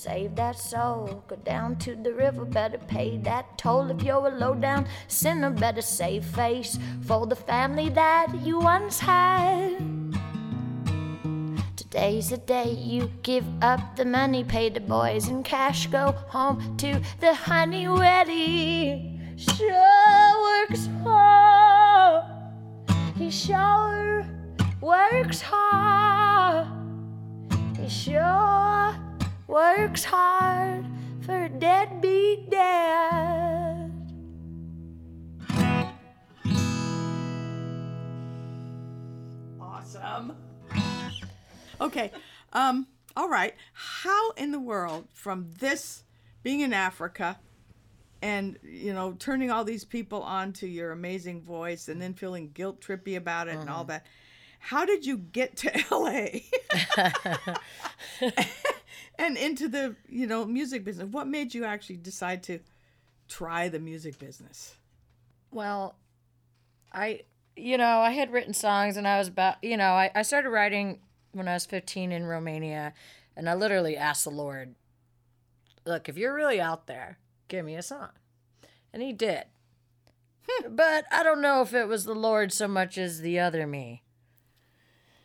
Save that soul? Go down to the river, better pay that toll. If you're a low down sinner, better save face for the family that you once had. Today's the day you give up the money, pay the boys in cash, go home to the honey wedding. Sure works hard He sure works hard. He sure works hard for a deadbeat dad. Awesome. Okay. Um, all right. How in the world from this being in Africa and you know turning all these people on to your amazing voice and then feeling guilt trippy about it and all that how did you get to LA and into the you know music business what made you actually decide to try the music business Well, I, you know, I had written songs and I was about, you know, I, I started writing when I was 15 in Romania and I literally asked the Lord, look, if you're really out there, give me a song. And he did. Hmm. but I don't know if it was the Lord so much as the other me.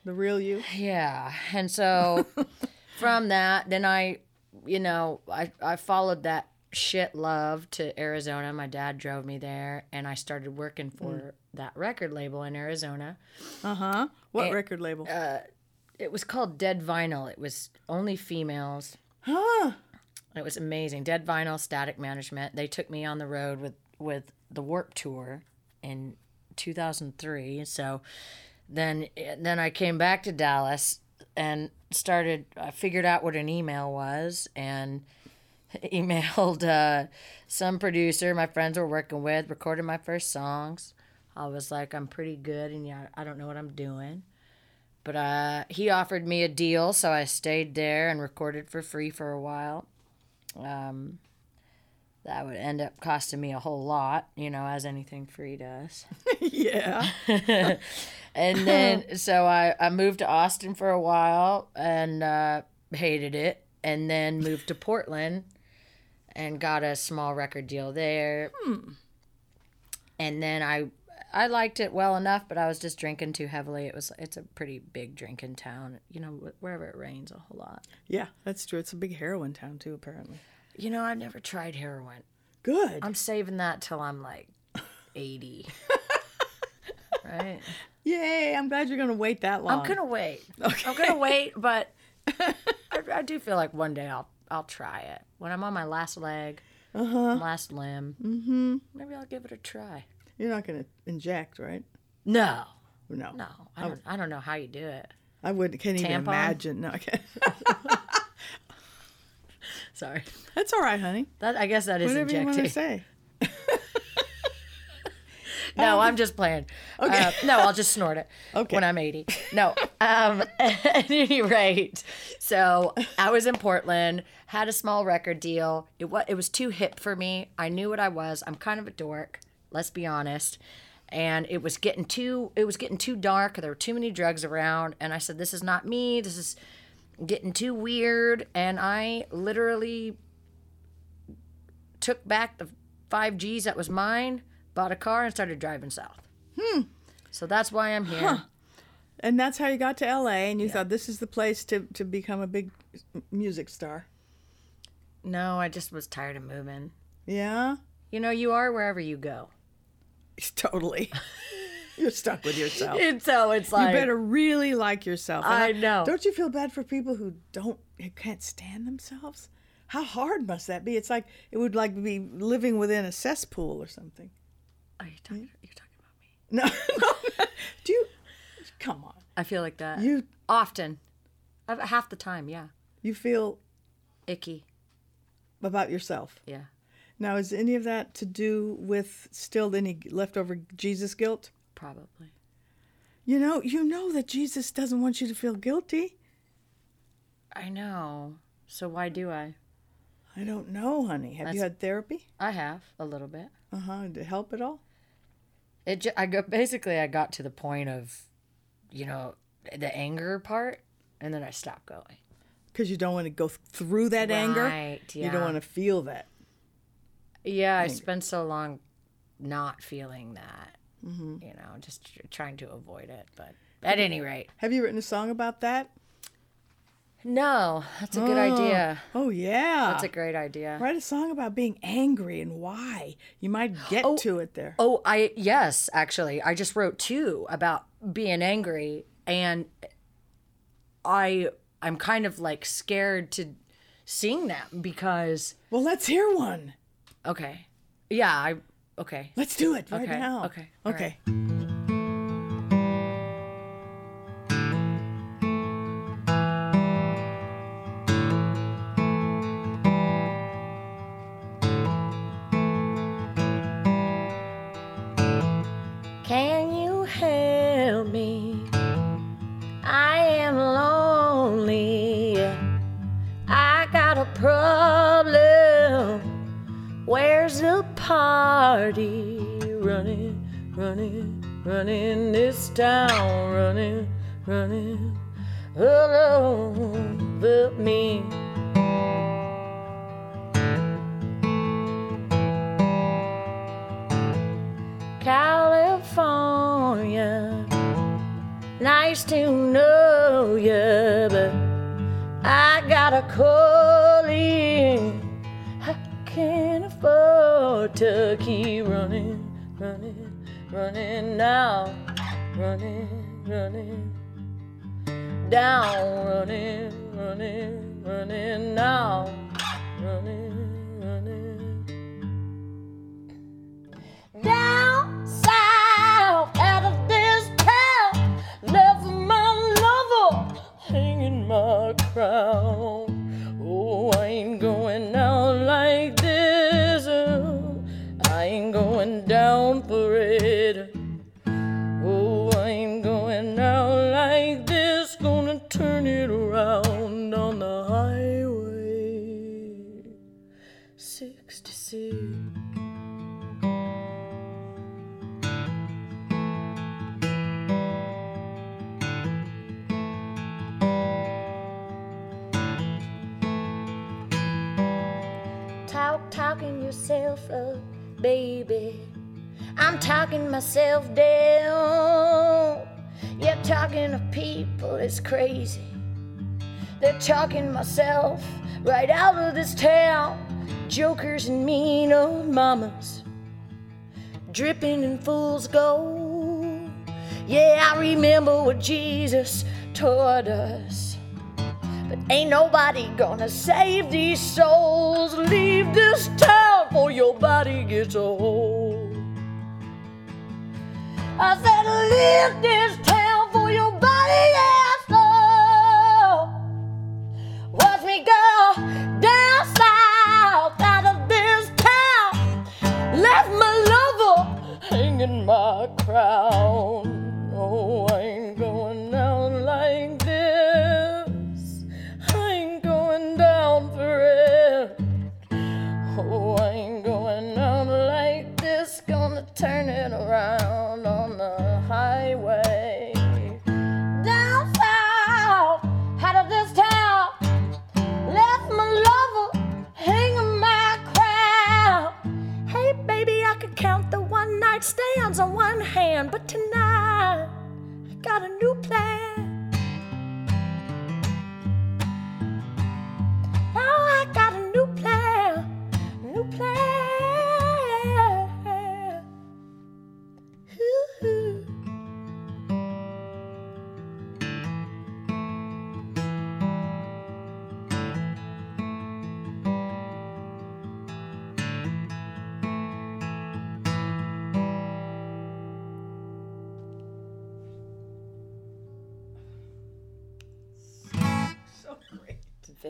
the real you Yeah. And so from that, then I, you know, I, I followed that shit love to Arizona. My dad drove me there and I started working for that record label in Arizona. uh-huh what Eh, record label Uh, It was called Dead Vinyl. It was only females. huh It was amazing. Dead Vinyl Static Management. They took me on the road with with the Warp Tour in 2003. So then then I came back to Dallas and started I figured out what an email was and emailed uh, some producer my friends were working with, recorded my first songs. I was like, I'm pretty good and yeah, I don't know what I'm doing. But uh, he offered me a deal, so I stayed there and recorded for free for a while. Um, that would end up costing me a whole lot, you know, as anything free does. yeah And then, so I, I moved to Austin for a while and uh, hated it. And then moved to Portland and got a small record deal there. Hmm. And then I I liked it well enough, but I was just drinking too heavily. It was it's a pretty big drinking town. You know, wherever it rains a whole lot. yeah that's true it's a big heroin town too apparently You know, I've never tried heroin. good I'm saving that till I'm like 80. right? Yay, I'm glad you're going to wait that long. I'm gonna wait. Okay. I'm gonna wait, but I, I do feel like one day I'll I'll try it when I'm on my last leg, last limb. Mm-hmm. Maybe I'll give it a try. You're not going to inject, right? No, No. no, I don't. I don't know how you do it. I wouldn't can't even imagine. No, I can't. Sorry, That's all right, honey. that I guess that is Whatever you want to say. No, I'm just playing. Uh, no, I'll just snort it Okay. when I'm 80. No. Um, at any rate, so I was in Portland, had a small record deal. It was it was too hip for me. I knew what I was. I'm kind of a dork. Let's be honest. And it was getting too it was getting too dark. There were too many drugs around, and I said, "This is not me. This is getting too weird." And I literally took back the five G's that was mine, bought a car, and started driving south. Hmm. So that's why I'm here. And that's how you got to LA, and you thought this is the place to, to become a big music star. No, I just was tired of moving. Yeah? You know, you are wherever you go. Totally. You're stuck with yourself. And so it's like You better really like yourself. And I know. Don't you feel bad for people who don't, who can't stand themselves? How hard must that be? It's like it would like be living within a cesspool or something. are you talking, hmm? you're talking about me? No, no. Do you? Come on. I feel like that. You Often. Half the time, yeah. you feel Icky. about yourself. Yeah. Now, is any of that to do with still any leftover Jesus guilt? Probably. You know, you know that Jesus doesn't want you to feel guilty. I know. So why do I? I don't know, honey. Have you had therapy? I have a little bit. Uh huh. Did it help at all? It ju- I got basically I got to the point of, you know, the anger part, and then I stopped going. Because you don't want to go through that anger. Right, You don't want to feel that. Yeah, I spent so long not feeling that. Mm-hmm. You know, just trying to avoid it. But at any rate, Have you written a song about that? No, that's a good oh. idea. Oh yeah. That's a great idea. Write a song about being angry and why. You might get oh, to it there. Oh, I yes, actually, I just wrote two about being angry, and I I'm kind of like scared to sing them because Well, let's hear one. okay, yeah, I okay. Let's do it right Okay, now. okay, all Okay. Myself down. Yeah, talking to people is crazy. They're talking myself right out of this town. Jokers and mean old mamas, dripping in fool's gold. Yeah, I remember what Jesus taught us. But ain't nobody gonna save these souls. Leave this town before your body gets old. I said, leave this town for your body gets old. Watch me go down south out of this town. Left my lover hanging my crown.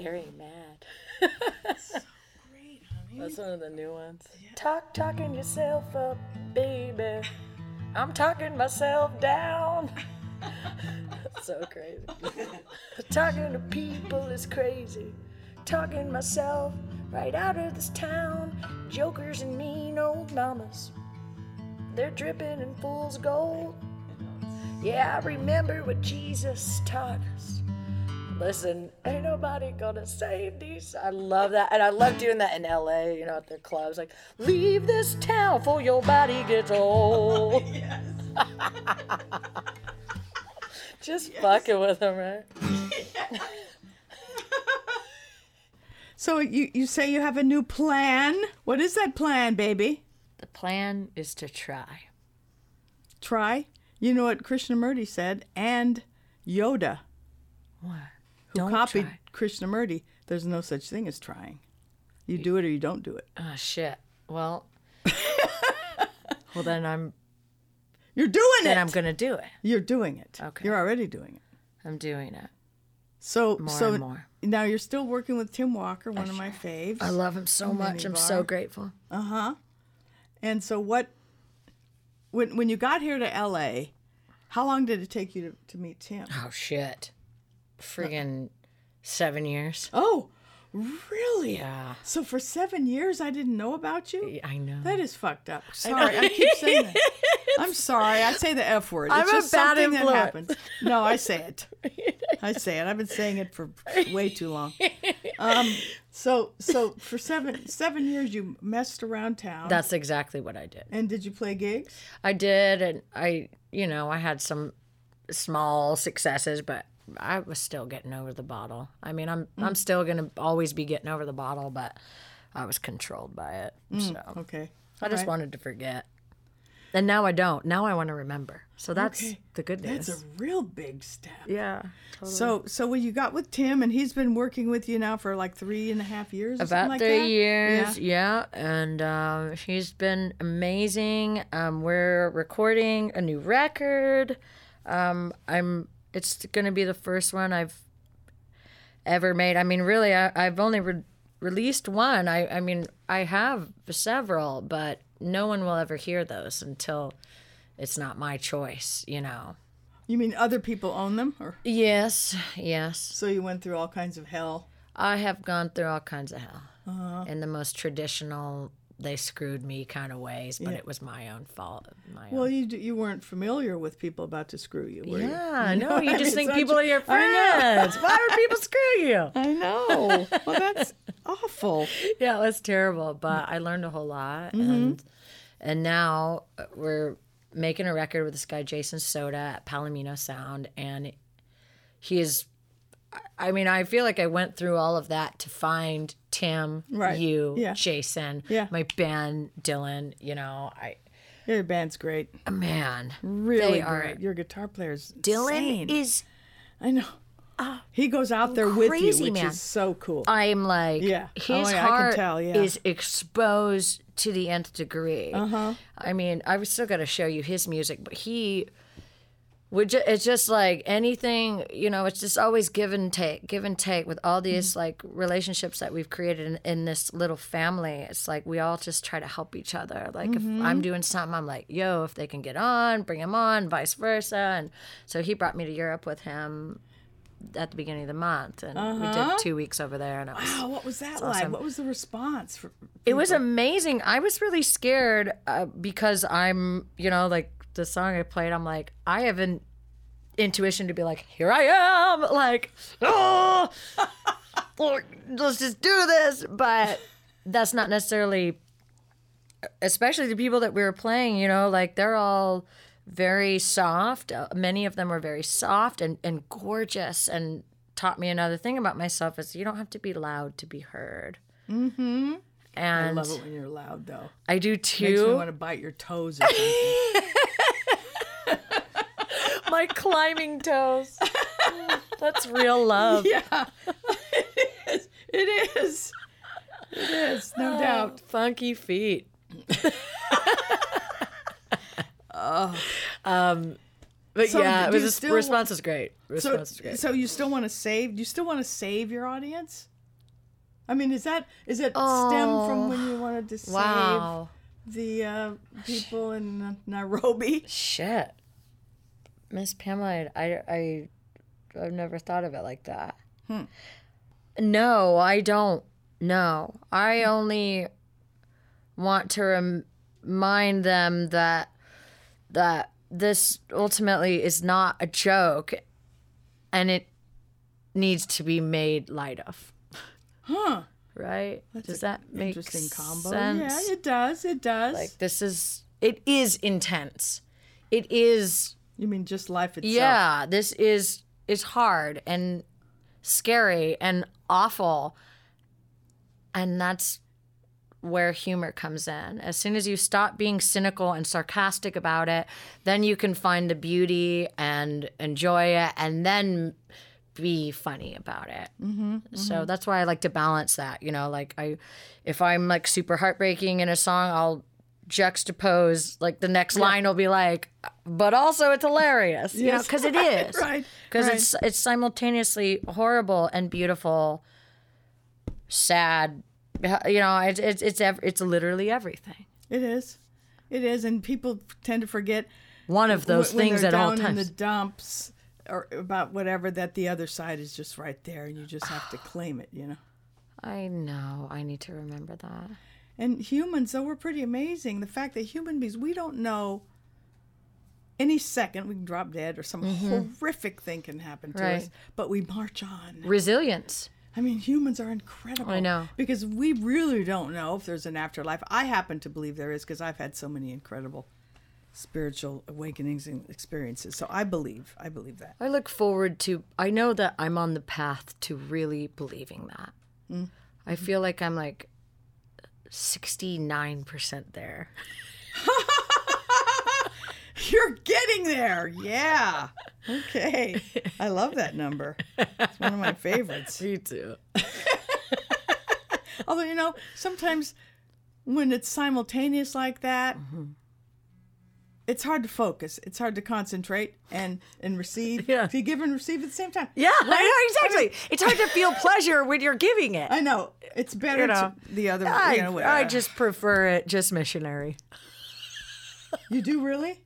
Very mad. Great, honey. That's one of the new ones. Talk, talking yourself up, baby. I'm talking myself down. so crazy. talking to people is crazy. Talking myself right out of this town. Jokers and mean old mamas. They're dripping in fool's gold. Yeah, I remember what Jesus taught us. Listen, ain't nobody gonna save these. I love that. And I love doing that in LA, you know, at the clubs. Like, leave this town before your body gets old. Yes. Just fucking with them, right? So you, you say you have a new plan. What is that plan, baby? The plan is to try. Try. You know what Krishnamurti said, and Yoda, What? Who Don't copied try. Krishnamurti. There's no such thing as trying. You do it or you don't do it. Oh shit. Well. well then I'm You're doing then it. I'm gonna do it. You're doing it. Okay. You're already doing it. I'm doing it. So More so and more. now you're still working with Tim Walker, one of my faves. I love him so much. I'm so grateful. Uh huh. And so what when when you got here to LA, how long did it take you to, to meet Tim? Oh shit. Friggin' seven years. Oh, really? Yeah. So for seven years I didn't know about you? I know. That is fucked up. Sorry, I, keep saying that. I'm sorry. I say the F word. It's I'm a just bad something that influence. happens. No, I say it. I say it. I've been saying it for way too long. Um, so so for seven seven years you messed around town. That's exactly what I did. and did you play gigs? I did, and I, you know, I had some small successes, but I was still getting over the bottle. I mean, I'm I'm still gonna always be getting over the bottle, but I was controlled by it. So Okay. I just Alright. wanted to forget, and now I don't. Now I want to remember. So that's Okay. the good news. That's a real big step. yeah, So so when you got with Tim and he's been working with you now for like three and a half years. About like three that? years. Yeah. Yeah, and um, she's been amazing. Um, we're recording a new record. Um, I'm. It's gonna be the first one I've ever made. I mean, really, I, I've only re- released one. I, I mean, I have several, but no one will ever hear those until it's not my choice. You know. You mean other people own them, or Yes. Yes. so you went through all kinds of hell? I have gone through all kinds of hell Uh-huh. in the most traditional, they screwed me kind of ways, but it was my own fault. My Well, own. you d- you weren't familiar with people about to screw you, were you? Yeah, no, you I just mean, think people are your friends. Why would people screw you? I know. Well, that's awful. Yeah, it was terrible, but I learned a whole lot, Mm-hmm. and and now uh, we're making a record with this guy Jason Soda at Palomino Sound, and he is. I mean, I feel like I went through all of that to find Tim, Right. you, Yeah. Jason, Yeah. my band, Dylan. You know, I Your band's great, man, really they are. great. Your guitar player's Dylan insane. is. I know. he goes out there with you, which man. is so cool. I'm like, Yeah. his Oh, yeah, I can heart tell, yeah. is exposed to the nth degree. Uh-huh. I mean, I've still got to show you his music, but he would. Ju- it's just like anything, you know. It's just always give and take, give and take with all these Mm-hmm. like relationships that we've created in, in this little family. It's like we all just try to help each other. Like Mm-hmm. if I'm doing something, I'm like, yo, if they can get on, bring them on, vice versa. And so he brought me to Europe with him at the beginning of the month, and we Uh-huh. did two weeks over there, and it was wow, what was that like? awesome. What was the response? For, it was amazing. I was really scared uh, because I'm, you know, like the song I played, I'm like, I have an intuition to be like, here I am, like, oh, let's just do this. But that's not necessarily, especially the people that we were playing, you know, like they're all very soft. Uh, many of them were very soft and, and gorgeous and taught me another thing about myself is you don't have to be loud to be heard. Mm-hmm. And I love it when you're loud, though. I do too. Makes me want to bite your toes. My climbing toes. That's real love. yeah, it is. It is. It is, no doubt. Funky feet. Um, but So yeah, it was still- response is great. So, Response was great. so you still want to save? Do you still want to save your audience? I mean, is that is it stem from when you wanted to save wow. the uh, people in Nairobi? Shit. Miss Pamela, I, I, I've never thought of it like that. Hmm. No, I don't. No. I only want to rem- remind them that that this ultimately is not a joke and it needs to be made light of. Huh? Right? Does that make Interesting combo. sense? Yeah, it does. It does. like this is it is intense. It is you mean just life itself? yeah, this is is hard and scary and awful. And that's where humor comes in. As soon as you stop being cynical and sarcastic about it, then you can find the beauty and enjoy it and then be funny about it. Mm-hmm, so mm-hmm. that's why I like to balance that, you know, like I if I'm like super heartbreaking in a song, I'll juxtapose like the next line will be like but also it's hilarious, you know, cuz it is. Right, Cuz right. it's it's simultaneously horrible and beautiful, sad, you know, it's it's it's, ev- it's literally everything. It is. It is, and people tend to forget One of those when things at all down in the dumps or about whatever that the other side is just right there, and you just have to claim it. You know. I know. I need to remember that. And humans, though, we're pretty amazing. The fact that human beings, we don't know any second we can drop dead or some horrific thing can happen to us, Mm-hmm. But we march on. Resilience. I mean, humans are incredible. I know. Because we really don't know if there's an afterlife. I happen to believe there is because I've had so many incredible spiritual awakenings and experiences. So I believe, I believe that. I look forward to. I know that I'm on the path to really believing that. Mm. I feel like I'm like 69% there. You're getting there. Yeah. Okay. I love that number. It's one of my favorites. Me too. Although, you know, sometimes when it's simultaneous like that, Mm-hmm. It's hard to focus. It's hard to concentrate and and receive. Yeah. If you give and receive at the same time. Yeah, I know exactly. It's hard to feel pleasure when you're giving it. I know. It's better You know, to the other I, you know, I just prefer it just missionary. You do really?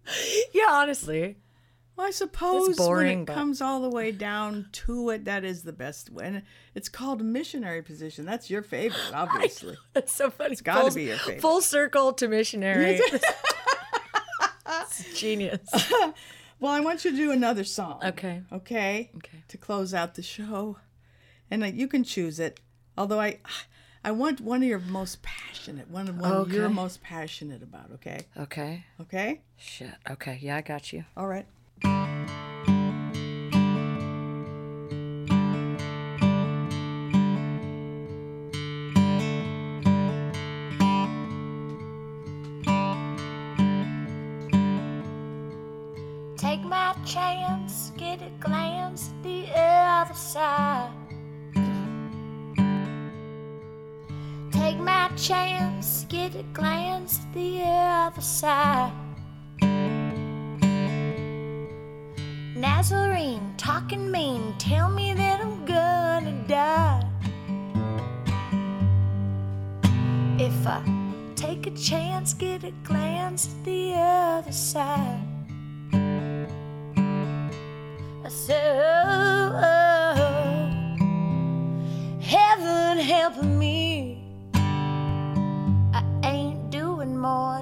Yeah, honestly. Well, I suppose boring, when it but- comes all the way down to it, that is the best way. And it's called missionary position. That's your favorite, obviously. That's so funny. It's gotta be your favorite. Full circle to missionary. It's genius. Well, I want you to do another song. Okay. Okay. Okay. To close out the show, and uh, you can choose it. Although I, I want one of your most passionate, one of one you're most passionate about. Okay. Okay. Okay. Shit. Okay. Yeah, I got you. All right. Chance, get a glance at the other side. Nazarene, talking mean, tell me that I'm gonna die. If I take a chance, get a glance at the other side. I more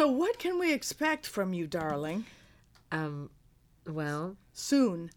So, what can we expect from you, darling? Um, well, Soon.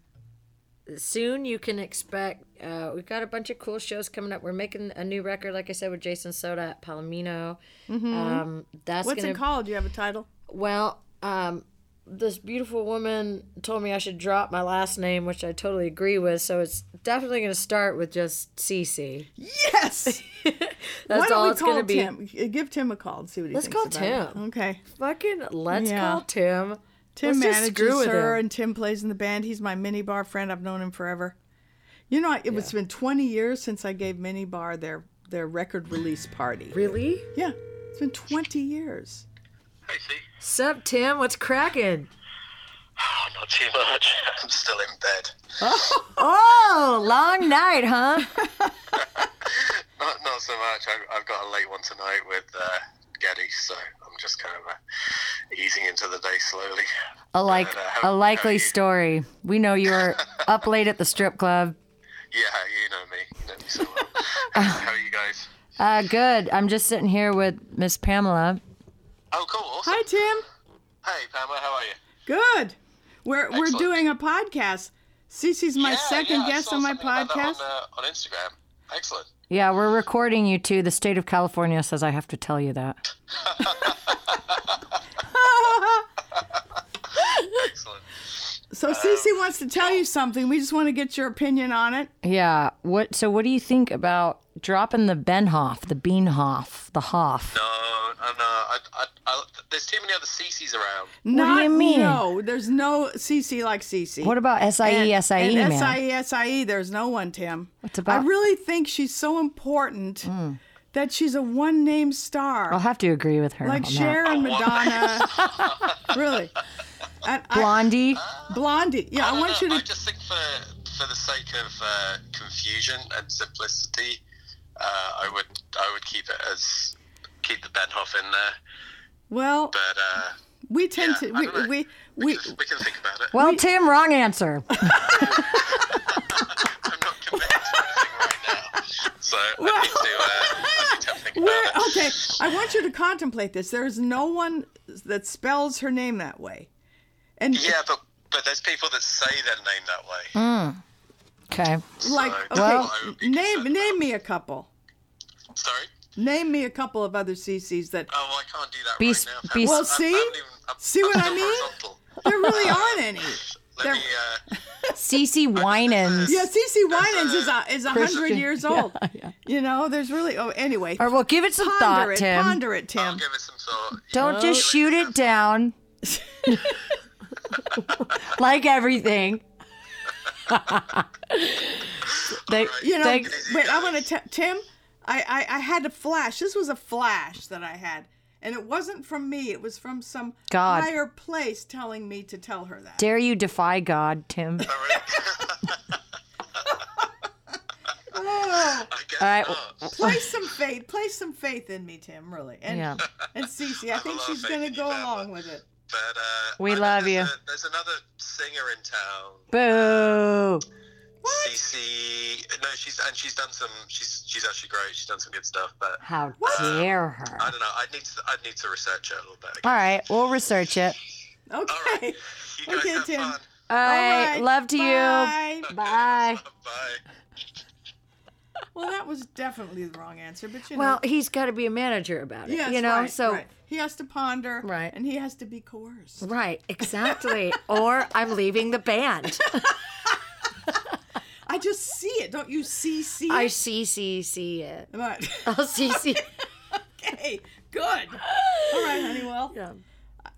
soon you can expect. Uh, we've got a bunch of cool shows coming up. We're making a new record, like I said, with Jason Soda at Palomino. Um, that's What's gonna. it called? Do you have a title? Well, um, this beautiful woman told me I should drop my last name, which I totally agree with. So it's definitely going to start with just Sie Sie. Yes. That's Why don't all we it's call going to be. Tim? Uh, Give Tim a call and see what he Let's thinks call about it. Tim. Okay. Fucking let's Yeah. call Tim. Tim Let's manages screw with her, him. and Tim plays in the band. He's my mini bar friend. I've known him forever. You know, it was been 20 years since I gave Minibar their their record release party. Really? Yeah, it's been 20 years. Hey, see? Sup, Tim? What's cracking? Oh, not too much. I'm still in bed. Oh, long night, huh? Not, not so much. I, I've got a late one tonight with uh, Geddy, so I'm just kind of uh, easing into the day slowly. A like But, uh, a how- how likely story. We know you were up late at the strip club. Yeah, you know me. You know me so well. how, how are you guys? Uh, good. I'm just sitting here with Miss Pamela. Oh, cool. Awesome. Hi, Tim. Hey, Pamela, how are you? Good. We're we're doing a podcast. Sie Sie's my Yeah, second yeah, guest on my something about that podcast. On, uh, on Instagram. Excellent. Yeah, we're recording you too. The state of California says I have to tell you that. Excellent. So Sie Sie wants to tell you something. We just want to get your opinion on it. Yeah. What? So, what do you think about dropping the Benhoff, the Beanhoff, the Hoff? No, no, no. I, I, I, there's too many other CCs around. Not, do you mean? No, there's no Cece like Sie Sie. What about SIE, and, SIE, and man? SIE, SIE, there's no one, Tim. What's about- Mm. I really think she's so important that she's a one name star. I'll have to agree with her. like on Cher and Madonna. really. And I- Blondie. Blondie. Yeah, I, don't want know. you I to. just think for for the sake of uh, confusion and simplicity, uh, I would I would keep it as keep the Benhoff in there. Well, But uh, we tend yeah, to. I We, don't know. we, we, we, can, we can think about it. Well, Tim, wrong answer. I'm not committed right now, so I need to uh, I need to have a think about it. okay, I want you to contemplate this. There is no one that spells her name that way. And Yeah, but but there's people that say their name that way. Okay. like, okay, Well- I would be name name me a couple. Sorry. Name me a couple of other CCs that Oh, well, I can't do that Be- right now. be- Pamela. Well, I'm- see? I'm even- I'm- See I'm what I mean? there really aren't any. Let They're- me. Uh, CeCe Winans. Yeah, CeCe Winans is a is a hundred years old. Yeah, yeah. You know, there's really. Oh, anyway. All right, well, give it some ponder thought, it. Tim. Ponder it, I'll Tim. give it some thought. Don't just shoot it down. like everything. Thank, You know, thank, wait, I want to tell Tim. I, I I had a flash. This was a flash that I had, and it wasn't from me. It was from some God. higher place telling me to tell her that. dare you defy God, Tim? Oh, I guess All right. not. place some faith. Place some faith in me, Tim. Really, and Yeah. and Sie Sie. I think lot she's gonna go along with it. But uh, We I love there's you. A, there's another singer in town. Boo. Cece. No, she's and she's done some. She's she's actually great. She's done some good stuff. But How dare her? I don't know. I'd need to. I'd need to research it a little bit. All right, we'll research it. Okay. right. You guys Okay, have Tim. fun. All right, right, love to Bye. you. Bye. Bye. Well, that was definitely the wrong answer, but you know. Well, he's got to be a manager about it. yes, you know, right, so right. He has to ponder, Right. and he has to be coerced. right, exactly. or I'm leaving the band. I just see it. Don't you see? See I see, see, see it. Right. I'll see, see. okay. Good. All right, Honeywell. Yeah.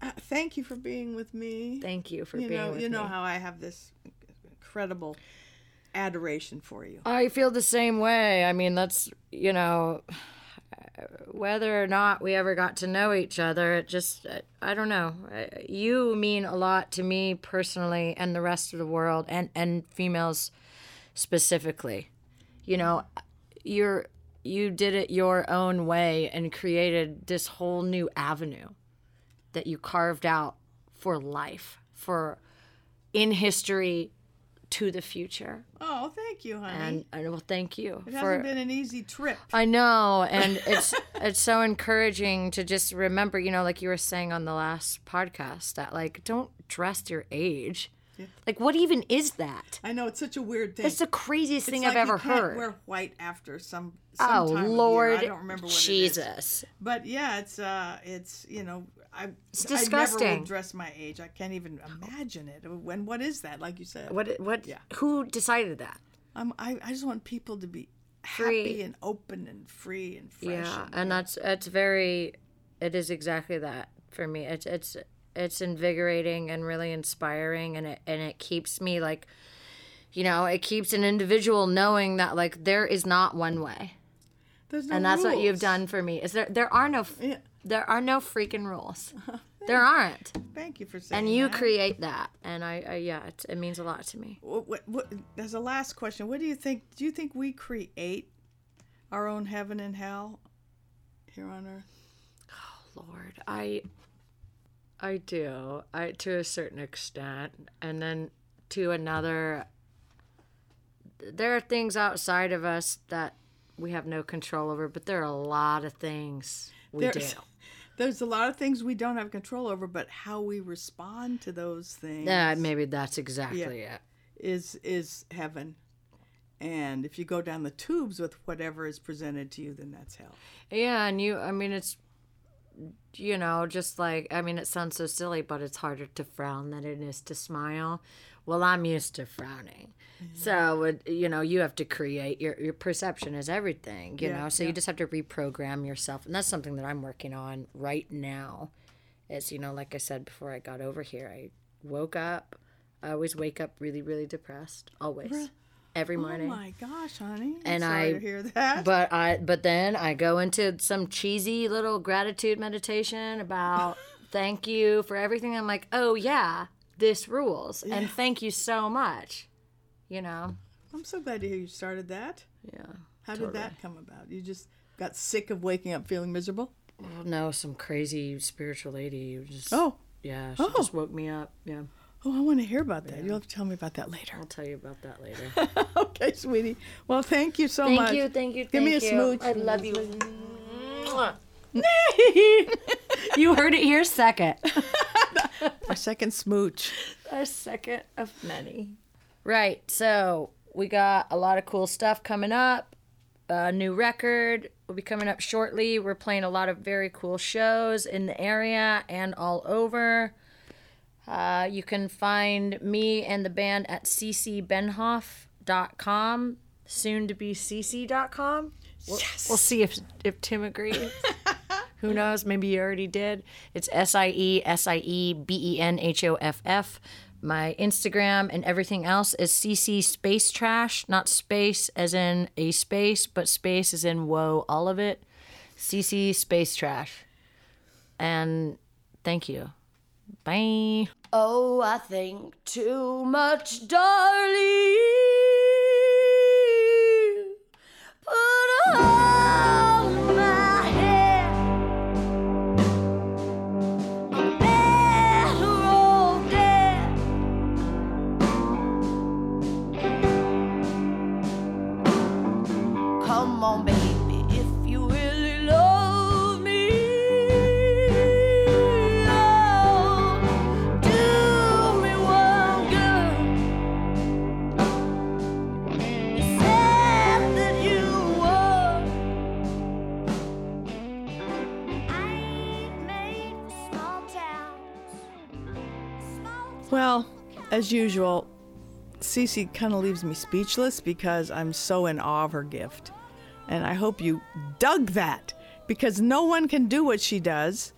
Uh, thank you for being with me. Thank you for you being know, with you know me. how I have this incredible adoration for you. I feel the same way. I mean, that's, you know, whether or not we ever got to know each other, it just, I don't know. You mean a lot to me personally and the rest of the world and, and females specifically. You know, you're, you did it your own way and created this whole new avenue that you carved out for life, for in history to the future. Oh, thank you, honey. And, and well, thank you it for. hasn't been an easy trip. I know, and it's it's so encouraging to just remember, you know, like you were saying on the last podcast, that like don't dress your age. Yeah. Like, what even is that? I know it's such a weird thing. It's the craziest It's thing like I've ever you can't heard. Wear white after some. oh some year. Lord, I don't remember what it is. Jesus! But yeah, it's uh, it's you know, I It's I never disgusting. will dress my age. I can't even imagine it. When what is that? Like you said, What? What? Yeah. Who decided that? I'm, I I just want people to be Free. happy and open and free and fresh. Yeah, and- and that's it's very, it is exactly that for me. It's it's it's invigorating and really inspiring, and it and it keeps me like, you know, it keeps an individual knowing that like there is not one way, There's no and that's what you've done for me. Is there there are no f- Yeah. There are no freaking rules. there aren't, Thank you for saying. and you that. create that, and I, I yeah, it, it means a lot to me. What, what, what, as a last question, what do you think? Do you think we create our own heaven and hell here on earth? Oh Lord, I I do. I to a certain extent. And then to another there are things outside of us that we have no control over, but there are a lot of things we There's- do. There's a lot of things we don't have control over, but how we respond to those things Yeah, maybe that's exactly it. is is heaven. And if you go down the tubes with whatever is presented to you, then that's hell. Yeah, and you I mean it's you know, just like I mean it sounds so silly, but it's harder to frown than it is to smile. Well, I'm used to frowning. So, it- you know, you have to create your your perception is everything, you Yeah, know. So you just have to reprogram yourself. And that's something that I'm working on right now. Is, you know, like I said before I got over here, I woke up I always wake up really really depressed, always. Every oh morning. Oh my gosh, honey! I'm And sorry I- to hear that. But I but then I go into some cheesy little gratitude meditation about thank you for everything. I'm like, "Oh yeah, this rules." And thank you so much. You know. I'm so glad to hear you started that. Yeah. How did that come about? You just got sick of waking up feeling miserable? Well, no, some crazy spiritual lady just Oh, yeah, she Oh. just woke me up. Yeah. oh, I want to hear about that. You'll have to tell me about that later. I'll tell you about that later. okay, sweetie. Well, thank you so thank much. Thank you, thank you, Give me a you. smooch. I love you. you heard it here second. A second smooch. a second of many. Right. So we got a lot of cool stuff coming up. A new record will be coming up shortly. We're playing a lot of very cool shows in the area and all over. Uh, you can find me and the band at siesiebenhoff.com, soon to be siesie.com. We'll, we'll see if, if Tim agrees. Who knows? Maybe you already did. It's S I E S I E B E N H O F F My Instagram and everything else is CC Space Trash, not space as in a space, but space as in whoa, all of it. CC Space Trash. And thank you. Bye. Oh, I think too much, darling. Put on as usual, Sie Sie kind of leaves me speechless because I'm so in awe of her gift. And I hope you dug that because no one can do what she does.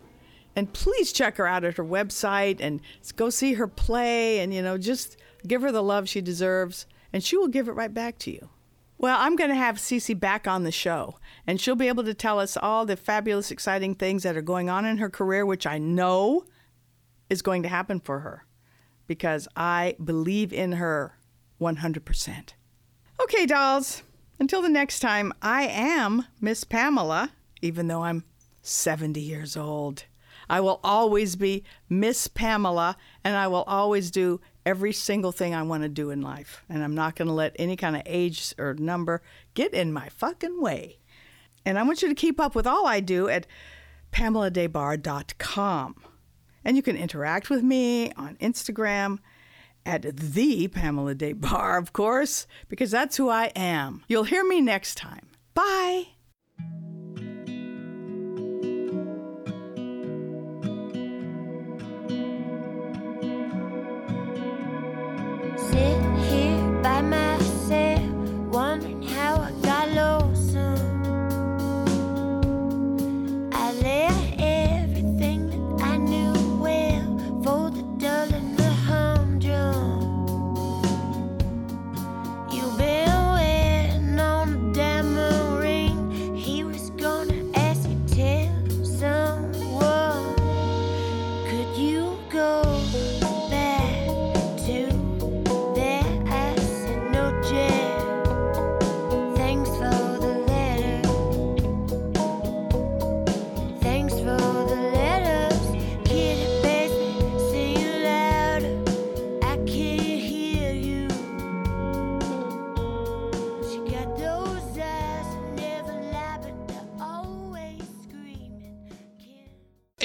And please check her out at her website and go see her play and, you know, just give her the love she deserves and she will give it right back to you. Well, I'm going to have Sie Sie back on the show, and she'll be able to tell us all the fabulous, exciting things that are going on in her career, which I know is going to happen for her because I believe in her 100%. Okay, dolls, until the next time, I am Miss Pamela, even though I'm 70 years old. I will always be Miss Pamela, and I will always do every single thing I want to do in life. And I'm not going to let any kind of age or number get in my fucking way. And I want you to keep up with all I do at PamelaDesBarres.com. And you can interact with me on Instagram at the Pamela Des Barres, of course, because that's who I am. You'll hear me next time. Bye.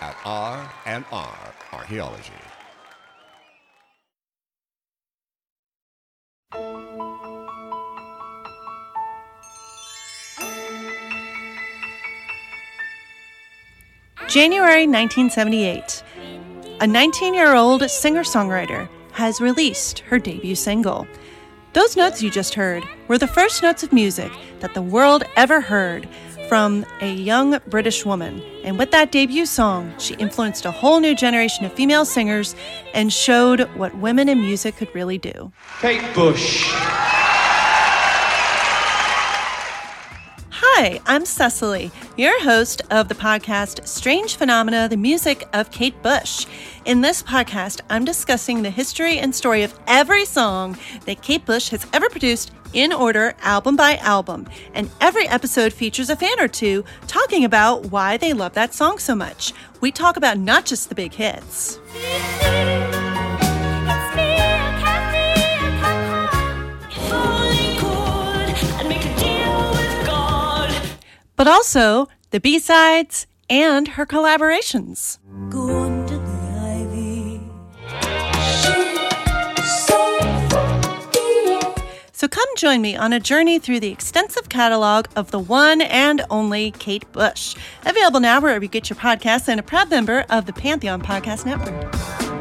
at R&R Archaeology. January 1978. a 19 year old singer songwriter, has released her debut single. Those notes you just heard were the first notes of music that the world ever heard from a young British woman. And with that debut song, she influenced a whole new generation of female singers and showed what women in music could really do. Kate Bush. Hi, I'm Cecily, your host of the podcast Strange Phenomena The Music of Kate Bush. In this podcast, I'm discussing the history and story of every song that Kate Bush has ever produced in order, album by album. And every episode features a fan or two talking about why they love that song so much. We talk about not just the big hits. But also the B sides and her collaborations. So come join me on a journey through the extensive catalog of the one and only Kate Bush. Available now wherever you get your podcasts and a proud member of the Pantheon Podcast Network.